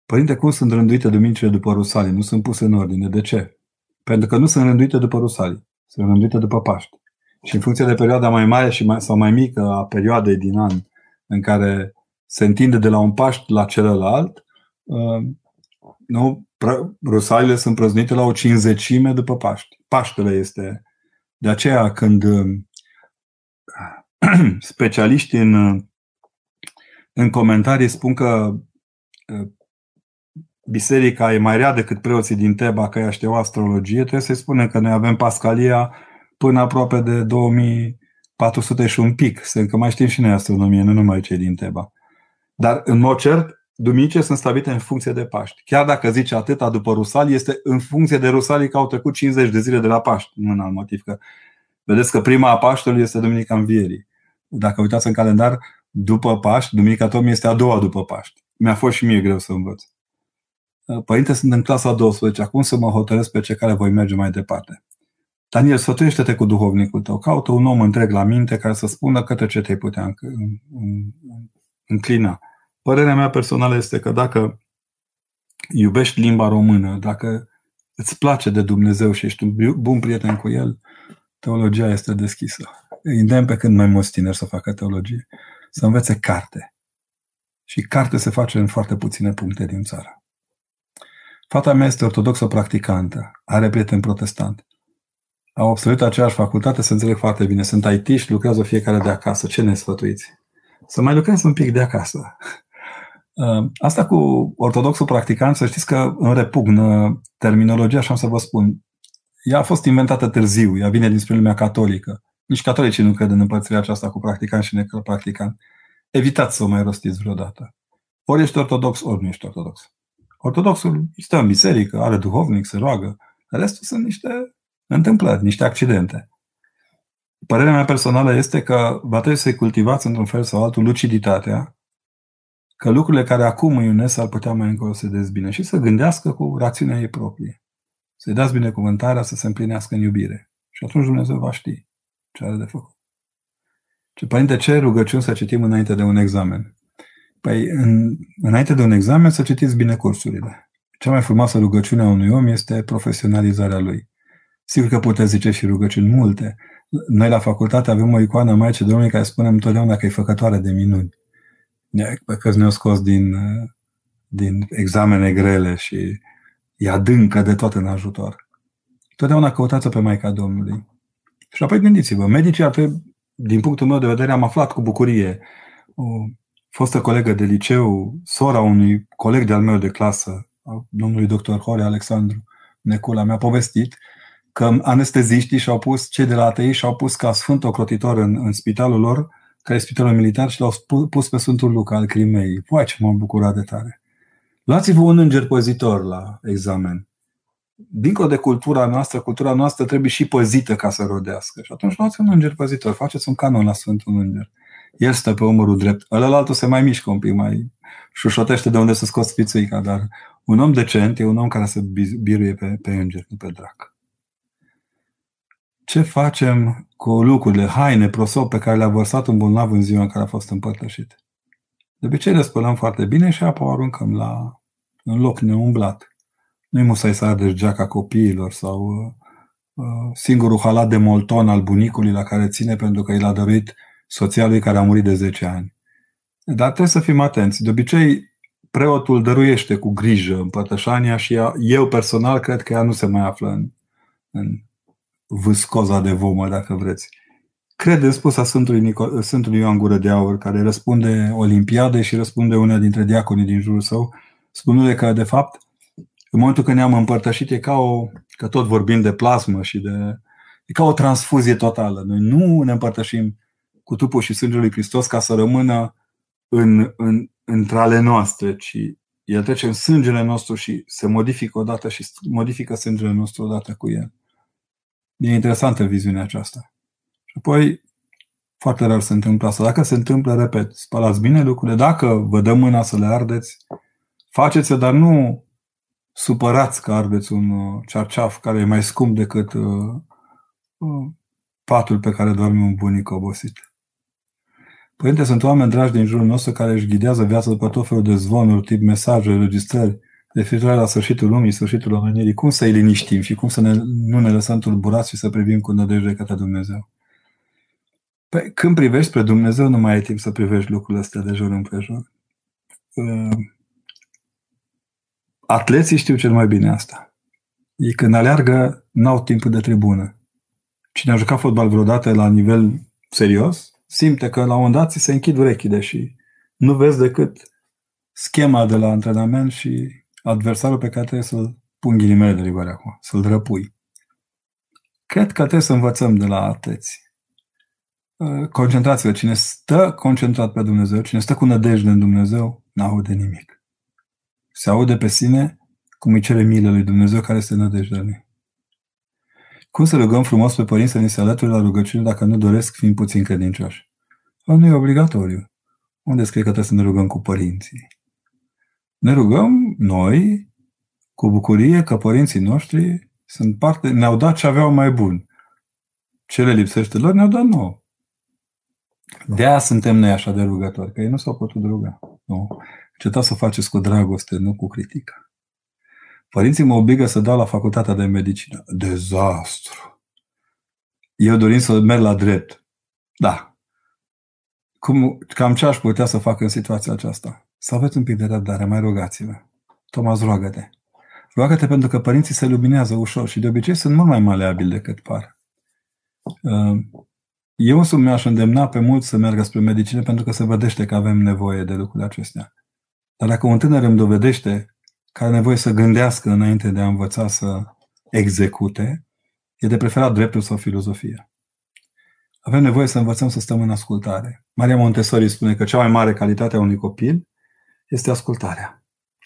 Părinte, cum sunt rânduite duminicile după Rusalii? Nu sunt puse în ordine. De ce? Pentru că nu sunt rânduite după Rusalii. Sunt rânduite după Paști. Și în funcție de perioada mai mare și mai, sau mai mică a perioadei din an în care se întinde de la un Paști la celălalt, uh, nu, rusalile sunt prăznuite la o cinzecime după Paști. Paștele este. De aceea, când uh, (clears throat) specialiștii în, în comentarii spun că uh, biserica e mai rea decât preoții din Teba, că ea știu astrologie, trebuie să-i spunem că noi avem Pascalia până aproape de 2400 și un pic. Să încă mai știm și noi astronomie, nu numai cei din Teba. Dar, în mod cert, duminice sunt stabilite în funcție de Paști. Chiar dacă zice atâta după Rusali, este în funcție de Rusali că au trecut 50 de zile de la Paști. Nu în alt motiv. Că vedeți că prima a Paștelui este Duminica Învierii. Dacă uitați în calendar, după Paști, Duminica Tomii este a doua după Paști. Mi-a fost și mie greu să învăț. Părinte, sunt în clasa 12. Acum să mă hotărăsc pe ce care voi merge mai departe. Daniel, sfătuiește-te cu duhovnicul tău. Caută un om întreg la minte care să spună către ce te-ai putea înclina. Părerea mea personală este că dacă iubești limba română, dacă îți place de Dumnezeu și ești un bun prieten cu El, teologia este deschisă. Îi îndemn pe când mai mulți tineri să facă teologie. Să învețe carte. Și carte se face în foarte puține puncte din țară. Fata mea este ortodoxă practicantă, are prieten protestant. Au absolvit aceeași facultate, să înțeleg foarte bine. Sunt it și lucrează fiecare de acasă. Ce ne sfătuiți? Să mai lucrez un pic de acasă. Uh, asta cu ortodoxul practicant, să știți că în repugnă terminologia, așa să vă spun. Ea a fost inventată târziu, ea vine din lumea catolică. Nici catolicii nu cred în împărțirea aceasta cu practicant și nepracticant. Evitați să o mai rostiți vreodată. Ori ești ortodox, ori nu ești ortodox. Ortodoxul stă în biserică, are duhovnic, se roagă. Restul sunt niște întâmplări, niște accidente. Părerea mea personală este că va trebui să-i cultivați într-un fel sau altul luciditatea, că lucrurile care acum îi unesc ar putea mai încolo să dezbine și să gândească cu rațiunea ei proprie. Să-i dați binecuvântarea să se împlinească în iubire. Și atunci Dumnezeu va ști ce are de făcut. Ce părinte, ce rugăciuni să citim înainte de un examen? Păi, în, înainte de un examen să citiți bine cursurile. Cea mai frumoasă rugăciune a unui om este profesionalizarea lui. Sigur că puteți zice și rugăciuni multe. Noi la facultate avem o icoană Maicii Domnului care spunem întotdeauna că e făcătoare de minuni. Pe că ne-au scos din, din examene grele și e adâncă de tot în ajutor. Totdeauna căutați pe Maica Domnului. Și apoi gândiți-vă, medicii ar trebui, din punctul meu de vedere, am aflat cu bucurie o fostă colegă de liceu, sora unui coleg de-al meu de clasă, domnului doctor Hore Alexandru Necula, mi-a povestit că anesteziștii și-au pus, cei de la ATI și-au pus ca sfânt ocrotitor în, în spitalul lor, care e spitalul militar, și l-au pus pe Sfântul Luca al Crimei. Păi, ce m-am bucurat de tare! Luați-vă un înger păzitor la examen. Dincolo de cultura noastră, cultura noastră trebuie și păzită ca să rodească. Și atunci luați un înger păzitor, faceți un canon la Sfântul Înger. El stă pe umărul drept. Ălălaltul se mai mișcă un pic, mai șușotește de unde să scoți fițuica, dar un om decent e un om care se biruie pe, pe înger, nu pe drac ce facem cu lucrurile, haine, prosop pe care le-a vărsat un bolnav în ziua în care a fost împărtășit. De obicei le spălăm foarte bine și apoi o aruncăm la un loc neumblat. Nu-i musai să ardești geaca copiilor sau uh, uh, singurul halat de molton al bunicului la care ține pentru că i l-a dăruit soția lui care a murit de 10 ani. Dar trebuie să fim atenți. De obicei, preotul dăruiește cu grijă împărtășania și ea, eu personal cred că ea nu se mai află în, în vâscoza de vomă, dacă vreți. Cred în spusa Sfântului, Nico- Sfântului Ioan Gură de Aur, care răspunde Olimpiade și răspunde una dintre diaconii din jurul său, spunându că, de fapt, în momentul când ne-am împărtășit, e ca o, că tot vorbim de plasmă și de, e ca o transfuzie totală. Noi nu ne împărtășim cu trupul și sângele lui Hristos ca să rămână în, în, între ale noastre, ci el trece în sângele nostru și se modifică odată și modifică sângele nostru odată cu el. E interesantă viziunea aceasta. Și apoi, foarte rar se întâmplă asta. Dacă se întâmplă, repet, spălați bine lucrurile. Dacă vă dă mâna să le ardeți, faceți dar nu supărați că ardeți un uh, cearceaf care e mai scump decât uh, uh, patul pe care dorme un bunic obosit. Părinte, sunt oameni dragi din jurul nostru care își ghidează viața după tot felul de zvonuri, tip mesaje, registrări, referitoare la sfârșitul lumii, sfârșitul omenirii, cum să-i liniștim și cum să ne, nu ne lăsăm tulburați și să privim cu nădejde către Dumnezeu. Păi, când privești spre Dumnezeu, nu mai ai timp să privești lucrurile astea de jur împrejur. Uh, atleții știu cel mai bine asta. Ei când aleargă, n-au timp de tribună. Cine a jucat fotbal vreodată la nivel serios, simte că la un moment dat ți se închid urechile și nu vezi decât schema de la antrenament și adversarul pe care trebuie să-l pun ghilimele de rigoare acum, să-l drăpui. Cred că trebuie să învățăm de la atleți. Uh, concentrați-vă. Cine stă concentrat pe Dumnezeu, cine stă cu nădejde în Dumnezeu, n-aude nimic. Se aude pe sine cum îi cere milă lui Dumnezeu care este nădejdea lui. Cum să rugăm frumos pe părinți să ne se alăture la rugăciune dacă nu doresc fiind puțin credincioși? Nu e obligatoriu. Unde scrie că trebuie să ne rugăm cu părinții? Ne rugăm noi cu bucurie că părinții noștri sunt parte, ne-au dat ce aveau mai bun. Ce le lipsește lor ne-au dat nouă. De aia suntem noi așa de rugători, că ei nu s-au putut ruga. Nu. Încetați să faceți cu dragoste, nu cu critică. Părinții mă obligă să dau la facultatea de medicină. Dezastru! Eu dorim să merg la drept. Da. Cum, cam ce aș putea să fac în situația aceasta? Să aveți un pic de răbdare, mai rugați-vă. Tomas, roagă-te. Roagă-te pentru că părinții se luminează ușor și de obicei sunt mult mai maleabili decât par. Uh, eu însumi mi-aș îndemna pe mulți să meargă spre medicină pentru că se vedește că avem nevoie de lucrurile acestea. Dar dacă un tânăr îmi dovedește că are nevoie să gândească înainte de a învăța să execute, e de preferat dreptul sau filozofia. Avem nevoie să învățăm să stăm în ascultare. Maria Montessori spune că cea mai mare calitate a unui copil este ascultarea.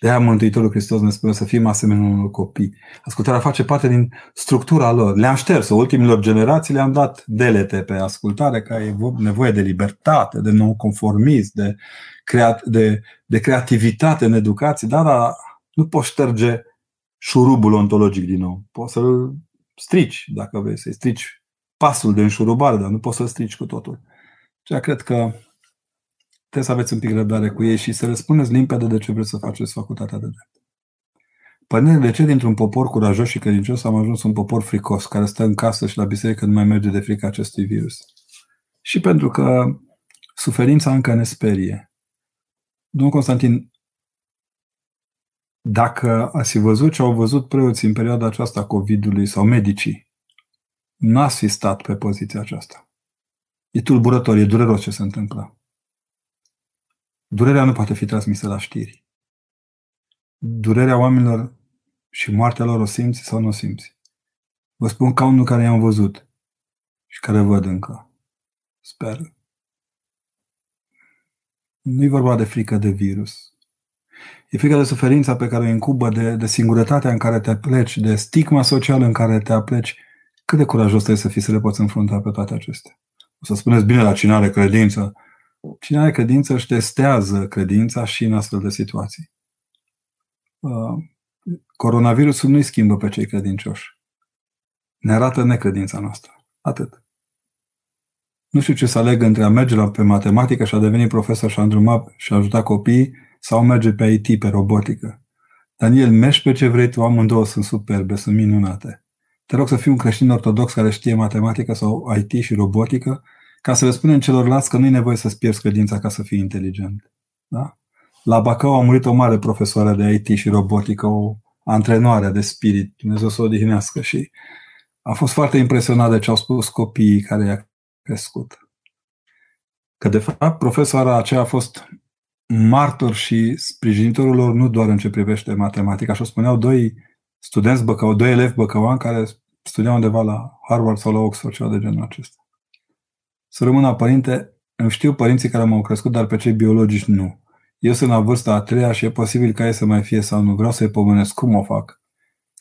De aia Mântuitorul Hristos ne spune să fim asemenea unor copii. Ascultarea face parte din structura lor. Le-am șters, ultimilor generații le-am dat delete pe ascultare, că e nevoie de libertate, de non-conformism, de, crea- de, de creativitate în educație, dar, dar nu poți șterge șurubul ontologic din nou. Poți să-l strici, dacă vrei, să-i strici pasul de înșurubare, dar nu poți să-l strici cu totul. Ceea cred că Trebuie să aveți un pic răbdare cu ei și să răspundeți limpede de ce vreți să faceți facultatea de drept. Părinte, de ce dintr-un popor curajos și credincios am ajuns un popor fricos, care stă în casă și la biserică nu mai merge de frică acestui virus? Și pentru că suferința încă ne sperie. Domnul Constantin, dacă ați fi văzut ce au văzut preoții în perioada aceasta COVID-ului sau medicii, n-ați fi stat pe poziția aceasta. E tulburător, e dureros ce se întâmplă. Durerea nu poate fi transmisă la știri. Durerea oamenilor și moartea lor o simți sau nu o simți. Vă spun ca unul care i-am văzut și care văd încă. Sper. Nu e vorba de frică de virus. E frică de suferința pe care o incubă, de, de singurătatea în care te pleci, de stigma socială în care te apleci. Cât de curajos trebuie să fii să le poți înfrunta pe toate acestea? O să spuneți, bine, la cine are credință, Cine are credință își testează credința și în astfel de situații. Uh, coronavirusul nu-i schimbă pe cei credincioși. Ne arată necredința noastră. Atât. Nu știu ce să aleg între a merge la, pe matematică și a deveni profesor și a îndruma și a ajuta copiii sau merge pe IT, pe robotică. Daniel, mergi pe ce vrei tu, amândouă sunt superbe, sunt minunate. Te rog să fii un creștin ortodox care știe matematică sau IT și robotică ca să le spunem celorlalți că nu e nevoie să-ți pierzi credința ca să fii inteligent. Da? La Bacău a murit o mare profesoară de IT și robotică, o antrenoare de spirit, Dumnezeu să o odihnească și a fost foarte impresionat de ce au spus copiii care i-a crescut. Că de fapt profesoara aceea a fost martor și sprijinitorul lor nu doar în ce privește matematica. Așa spuneau doi studenți băcău, doi elevi băcăuani care studiau undeva la Harvard sau la Oxford, ceva de genul acesta. Să rămână părinte, îmi știu părinții care m-au crescut, dar pe cei biologici nu. Eu sunt la vârsta a treia și e posibil ca ei să mai fie sau nu. Vreau să-i pomenesc. Cum o fac?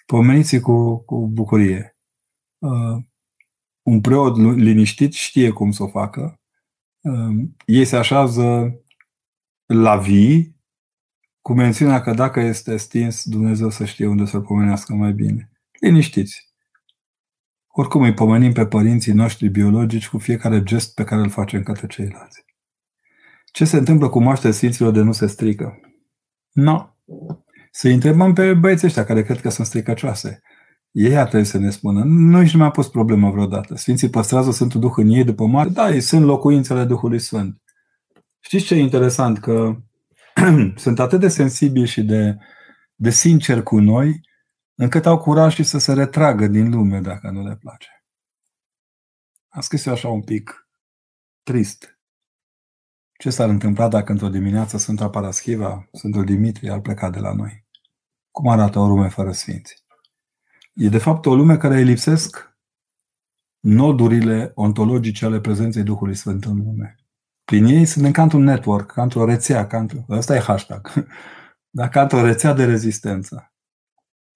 Pomeniți cu, cu bucurie. Uh, un preot liniștit știe cum să o facă. Uh, ei se așează la vii, cu mențiunea că dacă este stins, Dumnezeu să știe unde să-l pomenească mai bine. Liniștiți. Oricum îi pomenim pe părinții noștri biologici cu fiecare gest pe care îl facem către ceilalți. Ce se întâmplă cu moaștele Sfinților de nu se strică? Nu. No. Să întrebăm pe băieții ăștia care cred că sunt stricăcioase. Ei ar trebui să ne spună. Nu nici nu mi-a pus problemă vreodată. Sfinții păstrează Sfântul Duh în ei după moarte. Da, ei sunt locuințele Duhului Sfânt. Știți ce e interesant? Că (clears throat) sunt atât de sensibili și de, de sinceri cu noi, încât au curaj și să se retragă din lume dacă nu le place. Am scris eu așa un pic trist. Ce s-ar întâmpla dacă într-o dimineață Sfânta Paraschiva, Sfântul Dimitrie ar pleca de la noi? Cum arată o lume fără sfinți? E de fapt o lume care îi lipsesc nodurile ontologice ale prezenței Duhului Sfânt în lume. Prin ei sunt ca într-un network, ca într-o rețea, ca într Asta e hashtag. (laughs) Dar ca într-o rețea de rezistență.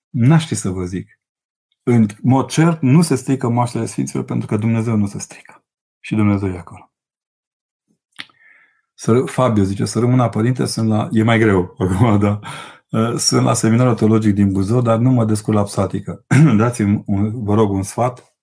N-aș ști să vă zic. În mod cert, nu se strică moaștele Sfinților pentru că Dumnezeu nu se strică. Și Dumnezeu e acolo. Să, Fabio zice, să rămână părinte, sunt la... E mai greu acum, (laughs) da. Sunt la seminarul teologic din Buzău, dar nu mă descurc la psatică. (clears throat) Dați-mi, un, vă rog, un sfat.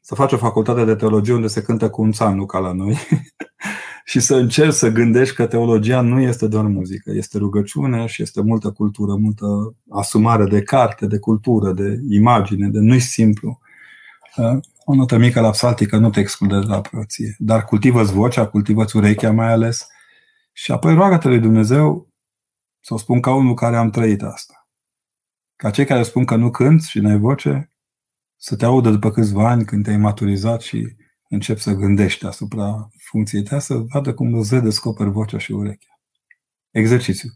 să faci o facultate de teologie unde se cântă cu un țan, nu ca la noi, (laughs) și să încerci să gândești că teologia nu este doar muzică, este rugăciune și este multă cultură, multă asumare de carte, de cultură, de imagine, de nu-i simplu. O notă mică la psaltică nu te exclude de la preoție, dar cultivă-ți vocea, cultivă-ți urechea mai ales și apoi roagă-te lui Dumnezeu să o spun ca unul care am trăit asta. Ca cei care spun că nu cânt și n-ai voce, să te audă după câțiva ani când te-ai maturizat și începi să gândești asupra funcției tale, să vadă cum îți redescoperi vocea și urechea. Exercițiu.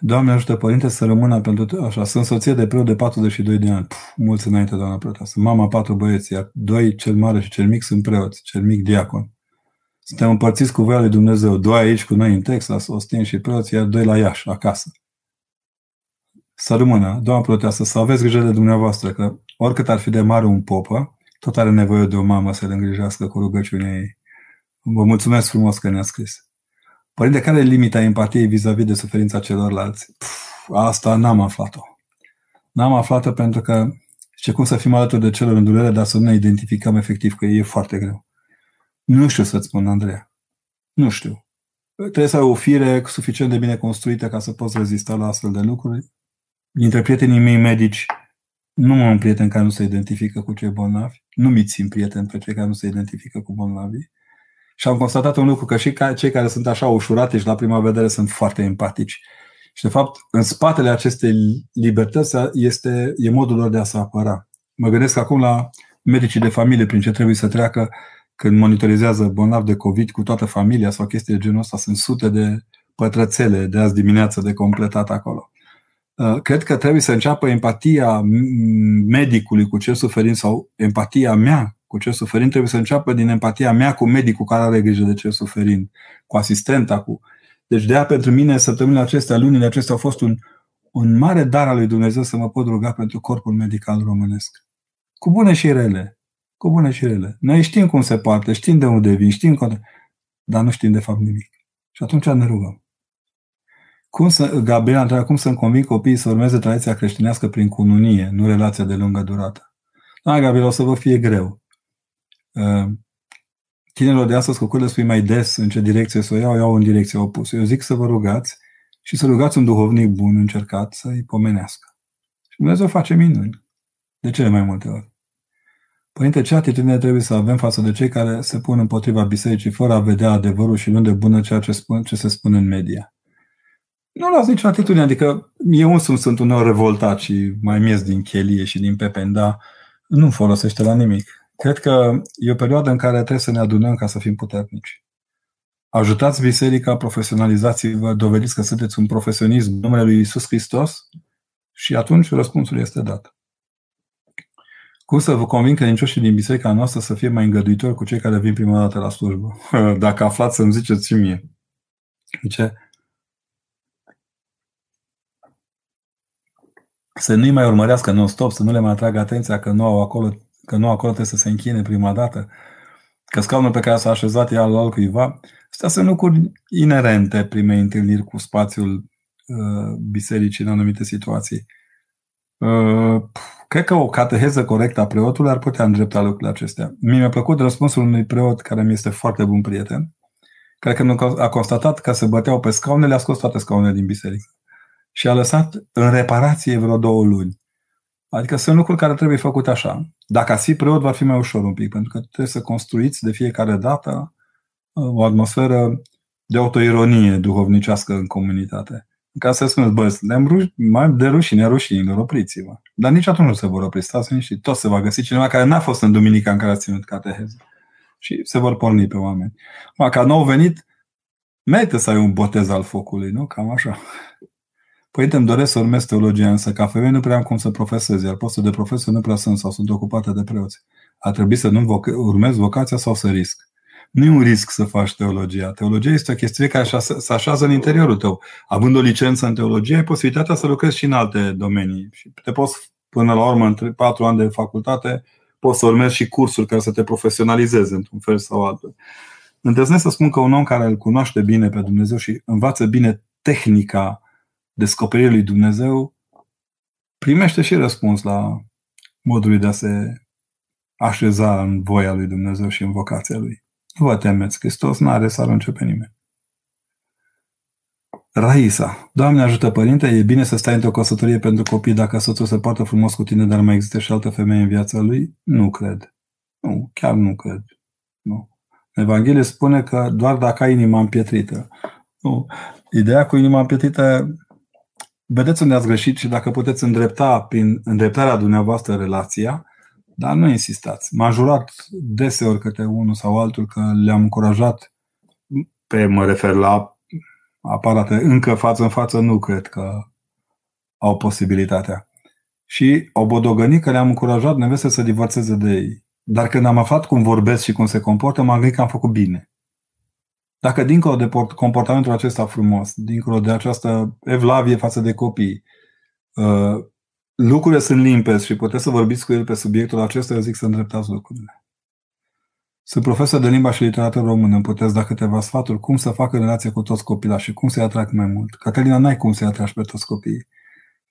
Doamne ajută Părinte să rămână pentru așa. Sunt soție de preot de 42 de ani. Puf, mulți înainte, doamna preotă. Sunt mama patru băieți, iar doi, cel mare și cel mic, sunt preoți, cel mic diacon. Suntem împărțiți cu voia lui Dumnezeu. Doi aici cu noi în Texas, Ostin și preoți, iar doi la Iași, acasă. Să rămână, doamna preoteasă, să aveți grijă de dumneavoastră, că oricât ar fi de mare un popă, tot are nevoie de o mamă să-l îngrijească cu rugăciunea ei. Vă mulțumesc frumos că ne-a scris. Părinte, care e limita empatiei vis-a-vis de suferința celorlalți? Puf, asta n-am aflat-o. N-am aflat-o pentru că ce cum să fim alături de celor în durere, dar să nu ne identificăm efectiv, că e foarte greu. Nu știu să-ți spun, Andreea. Nu știu. Trebuie să ai o fire suficient de bine construită ca să poți rezista la astfel de lucruri. Dintre prietenii mei medici, nu am un prieten care nu se identifică cu cei bolnavi. Nu mi țin prieten pe cei care nu se identifică cu bolnavii. Și am constatat un lucru, că și cei care sunt așa ușurate și la prima vedere sunt foarte empatici. Și de fapt, în spatele acestei libertăți este, e modul lor de a se apăra. Mă gândesc acum la medicii de familie prin ce trebuie să treacă când monitorizează bolnavi de COVID cu toată familia sau chestii de genul ăsta. Sunt sute de pătrățele de azi dimineață de completat acolo. Uh, cred că trebuie să înceapă empatia medicului cu cel suferind sau empatia mea cu cel suferind trebuie să înceapă din empatia mea cu medicul care are grijă de cel suferind, cu asistenta, cu... Deci de aia pentru mine săptămânile acestea, lunile acestea au fost un, un mare dar al lui Dumnezeu să mă pot ruga pentru corpul medical românesc. Cu bune și rele. Cu bune și rele. Noi știm cum se poate, știm de unde vin, știm cum... Dar nu știm de fapt nimic. Și atunci ne rugăm. Cum să, Gabriel întreabă cum să-mi conving copiii să urmeze tradiția creștinească prin cununie, nu relația de lungă durată. Da, Gabriel, o să vă fie greu. Uh, tinerilor de astăzi, cu cât le spui mai des în ce direcție să o iau, iau în direcția opusă. Eu zic să vă rugați și să rugați un duhovnic bun încercat să-i pomenească. Și Dumnezeu face minuni. De cele mai multe ori. Părinte, ce atitudine trebuie să avem față de cei care se pun împotriva bisericii fără a vedea adevărul și nu de bună ceea ce, spun, ce se spune în media? Nu las nicio atitudine, adică eu însumi sunt uneori revoltat și mai miez din chelie și din pepen, dar nu folosește la nimic. Cred că e o perioadă în care trebuie să ne adunăm ca să fim puternici. Ajutați biserica, profesionalizați-vă, dovediți că sunteți un profesionist în numele lui Isus Hristos și atunci răspunsul este dat. Cum să vă convin credincioșii din biserica noastră să fie mai îngăduitori cu cei care vin prima dată la slujbă? (laughs) Dacă aflați să-mi ziceți și mie. Ce? Să nu-i mai urmărească non-stop, să nu le mai atragă atenția că nu au acolo că nu acolo trebuie să se închine prima dată, că scaunul pe care s-a așezat e al altcuiva. Astea sunt lucruri inerente primei întâlniri cu spațiul uh, bisericii în anumite situații. Uh, cred că o cateheză corectă a preotului ar putea îndrepta lucrurile acestea. Mie mi-a plăcut răspunsul unui preot care mi este foarte bun prieten, care când a constatat că se băteau pe scaune, le-a scos toate scaunele din biserică și a lăsat în reparație vreo două luni. Adică sunt lucruri care trebuie făcute așa. Dacă ați fi preot, va fi mai ușor un pic, pentru că trebuie să construiți de fiecare dată uh, o atmosferă de autoironie duhovnicească în comunitate. Ca să spuneți, bă, le-am ruș- mai de rușine, rușinilor, opriți-vă. Dar nici atunci nu se vor opri, stați și tot se va găsi cineva care n-a fost în duminica în care a ținut cateheză. Și se vor porni pe oameni. Ma, ca nou venit, merită să ai un botez al focului, nu? Cam așa. Părinte, îmi doresc să urmez teologia, însă ca femeie nu prea am cum să profesez, iar postul de profesor nu prea sunt sau sunt ocupate de preoți. A trebuit să nu voc- urmez vocația sau să risc. Nu e un risc să faci teologia. Teologia este o chestie care se așează în interiorul tău. Având o licență în teologie, ai posibilitatea să lucrezi și în alte domenii. Și te poți, până la urmă, în patru ani de facultate, poți să urmezi și cursuri care să te profesionalizeze într-un fel sau altul. Îndrăznesc să spun că un om care îl cunoaște bine pe Dumnezeu și învață bine tehnica descoperirii lui Dumnezeu, primește și răspuns la modul de a se așeza în voia lui Dumnezeu și în vocația lui. Nu vă temeți, Hristos nu are să arunce pe nimeni. Raisa. Doamne ajută, părinte, e bine să stai într-o căsătorie pentru copii dacă soțul se poartă frumos cu tine, dar mai există și altă femeie în viața lui? Nu cred. Nu, chiar nu cred. Nu. Evanghelie spune că doar dacă ai inima împietrită. Nu. Ideea cu inima împietrită, vedeți unde ați greșit și dacă puteți îndrepta prin îndreptarea dumneavoastră relația, dar nu insistați. M-a jurat deseori către unul sau altul că le-am încurajat, pe mă refer la aparate, încă față în față nu cred că au posibilitatea. Și au bodogănit că le-am încurajat neveste să divorțeze de ei. Dar când am aflat cum vorbesc și cum se comportă, m-am gândit că am făcut bine. Dacă dincolo de comportamentul acesta frumos, dincolo de această evlavie față de copii, uh, lucrurile sunt limpezi și puteți să vorbiți cu el pe subiectul acesta, eu zic să îndreptați lucrurile. Sunt profesor de limba și literatură română. Îmi puteți da câteva sfaturi cum să facă relație cu toți copiii și cum să-i atrag mai mult. Catalina, n-ai cum să-i atragi pe toți copiii.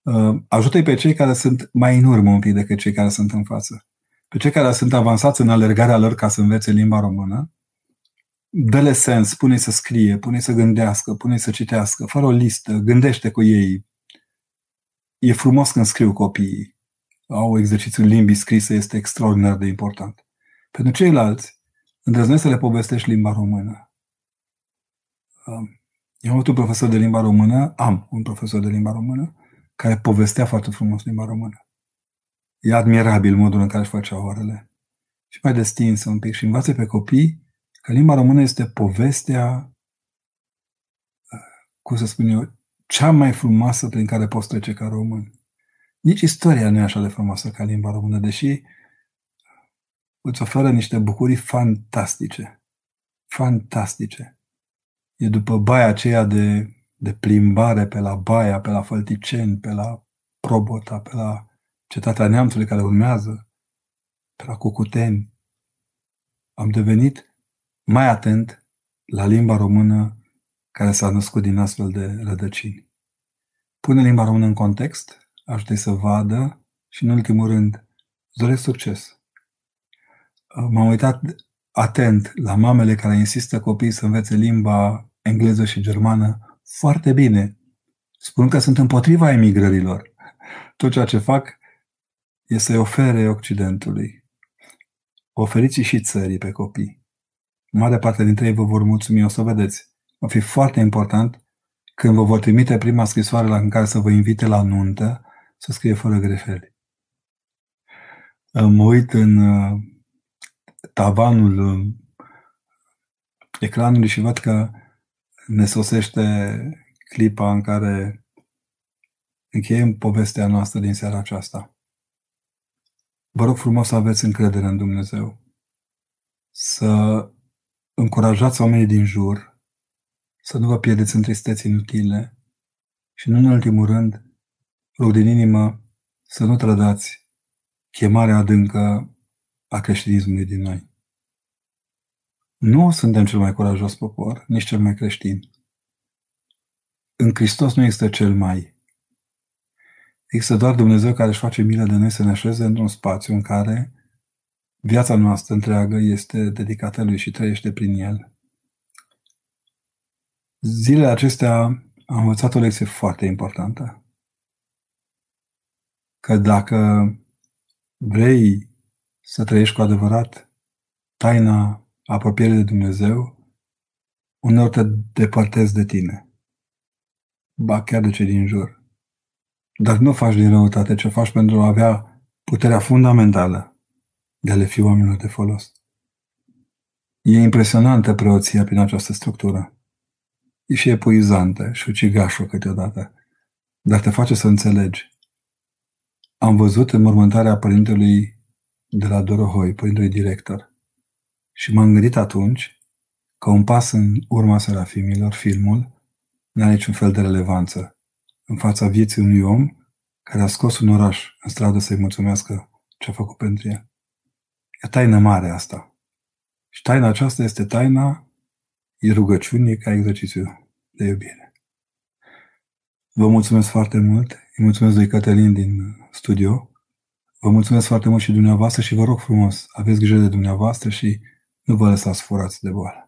Uh, ajută-i pe cei care sunt mai în urmă un pic decât cei care sunt în față. Pe cei care sunt avansați în alergarea lor ca să învețe limba română, dă-le sens, pune să scrie, pune să gândească, pune să citească, fără o listă, gândește cu ei. E frumos când scriu copiii. Au exercițiul limbii scrise, este extraordinar de important. Pentru ceilalți, îndrăznesc să le povestești limba română. Um, eu am avut un profesor de limba română, am un profesor de limba română, care povestea foarte frumos limba română. E admirabil modul în care își făcea orele. Și mai destins un pic și învață pe copii că limba română este povestea, uh, cum să spun eu, cea mai frumoasă prin care poți trece ca român. Nici istoria nu e așa de frumoasă ca limba română, deși îți oferă niște bucurii fantastice. Fantastice. E după baia aceea de, de plimbare pe la Baia, pe la Fălticeni, pe la Probota, pe la Cetatea Neamțului care urmează, pe la Cucuteni. Am devenit mai atent la limba română care s-a născut din astfel de rădăcini. Pune limba română în context, ajută să vadă și, în ultimul rând, îți doresc succes m-am uitat atent la mamele care insistă copiii să învețe limba engleză și germană foarte bine. Spun că sunt împotriva emigrărilor. Tot ceea ce fac e să-i ofere Occidentului. Oferiți și țării pe copii. Mare parte dintre ei vă vor mulțumi, o să vedeți. Va fi foarte important când vă vor trimite prima scrisoare la în care să vă invite la nuntă, să scrie fără greșeli. Mă uit în tavanul uh, ecranului și văd că ne sosește clipa în care încheiem povestea noastră din seara aceasta. Vă rog frumos să aveți încredere în Dumnezeu, să încurajați oamenii din jur, să nu vă pierdeți în tristeți inutile și, nu în ultimul rând, rog din inimă să nu trădați chemarea adâncă a creștinismului din noi. Nu suntem cel mai curajos popor, nici cel mai creștin. În Hristos nu există cel mai. Există doar Dumnezeu care își face milă de noi să ne așeze într-un spațiu în care viața noastră întreagă este dedicată lui și trăiește prin el. Zilele acestea am învățat o lecție foarte importantă. Că dacă vrei să trăiești cu adevărat taina apropierii de Dumnezeu, uneori te depărtezi de tine. Ba chiar de cei din jur. Dar nu faci din răutate, ce faci pentru a avea puterea fundamentală de a le fi oamenilor de folos. E impresionantă preoția prin această structură. E și epuizantă și ucigașă câteodată, dar te face să înțelegi. Am văzut în mormântarea părintelui de la Dorohoi, părintelui director. Și m-am gândit atunci că un pas în urma serafimilor, filmul, nu are niciun fel de relevanță în fața vieții unui om care a scos un oraș în stradă să-i mulțumească ce a făcut pentru el. E taină mare asta. Și taina aceasta este taina e rugăciunii ca exercițiu de iubire. Vă mulțumesc foarte mult. Îi mulțumesc lui Cătălin din studio Vă mulțumesc foarte mult și dumneavoastră și vă rog frumos, aveți grijă de dumneavoastră și nu vă lăsați furați de boală.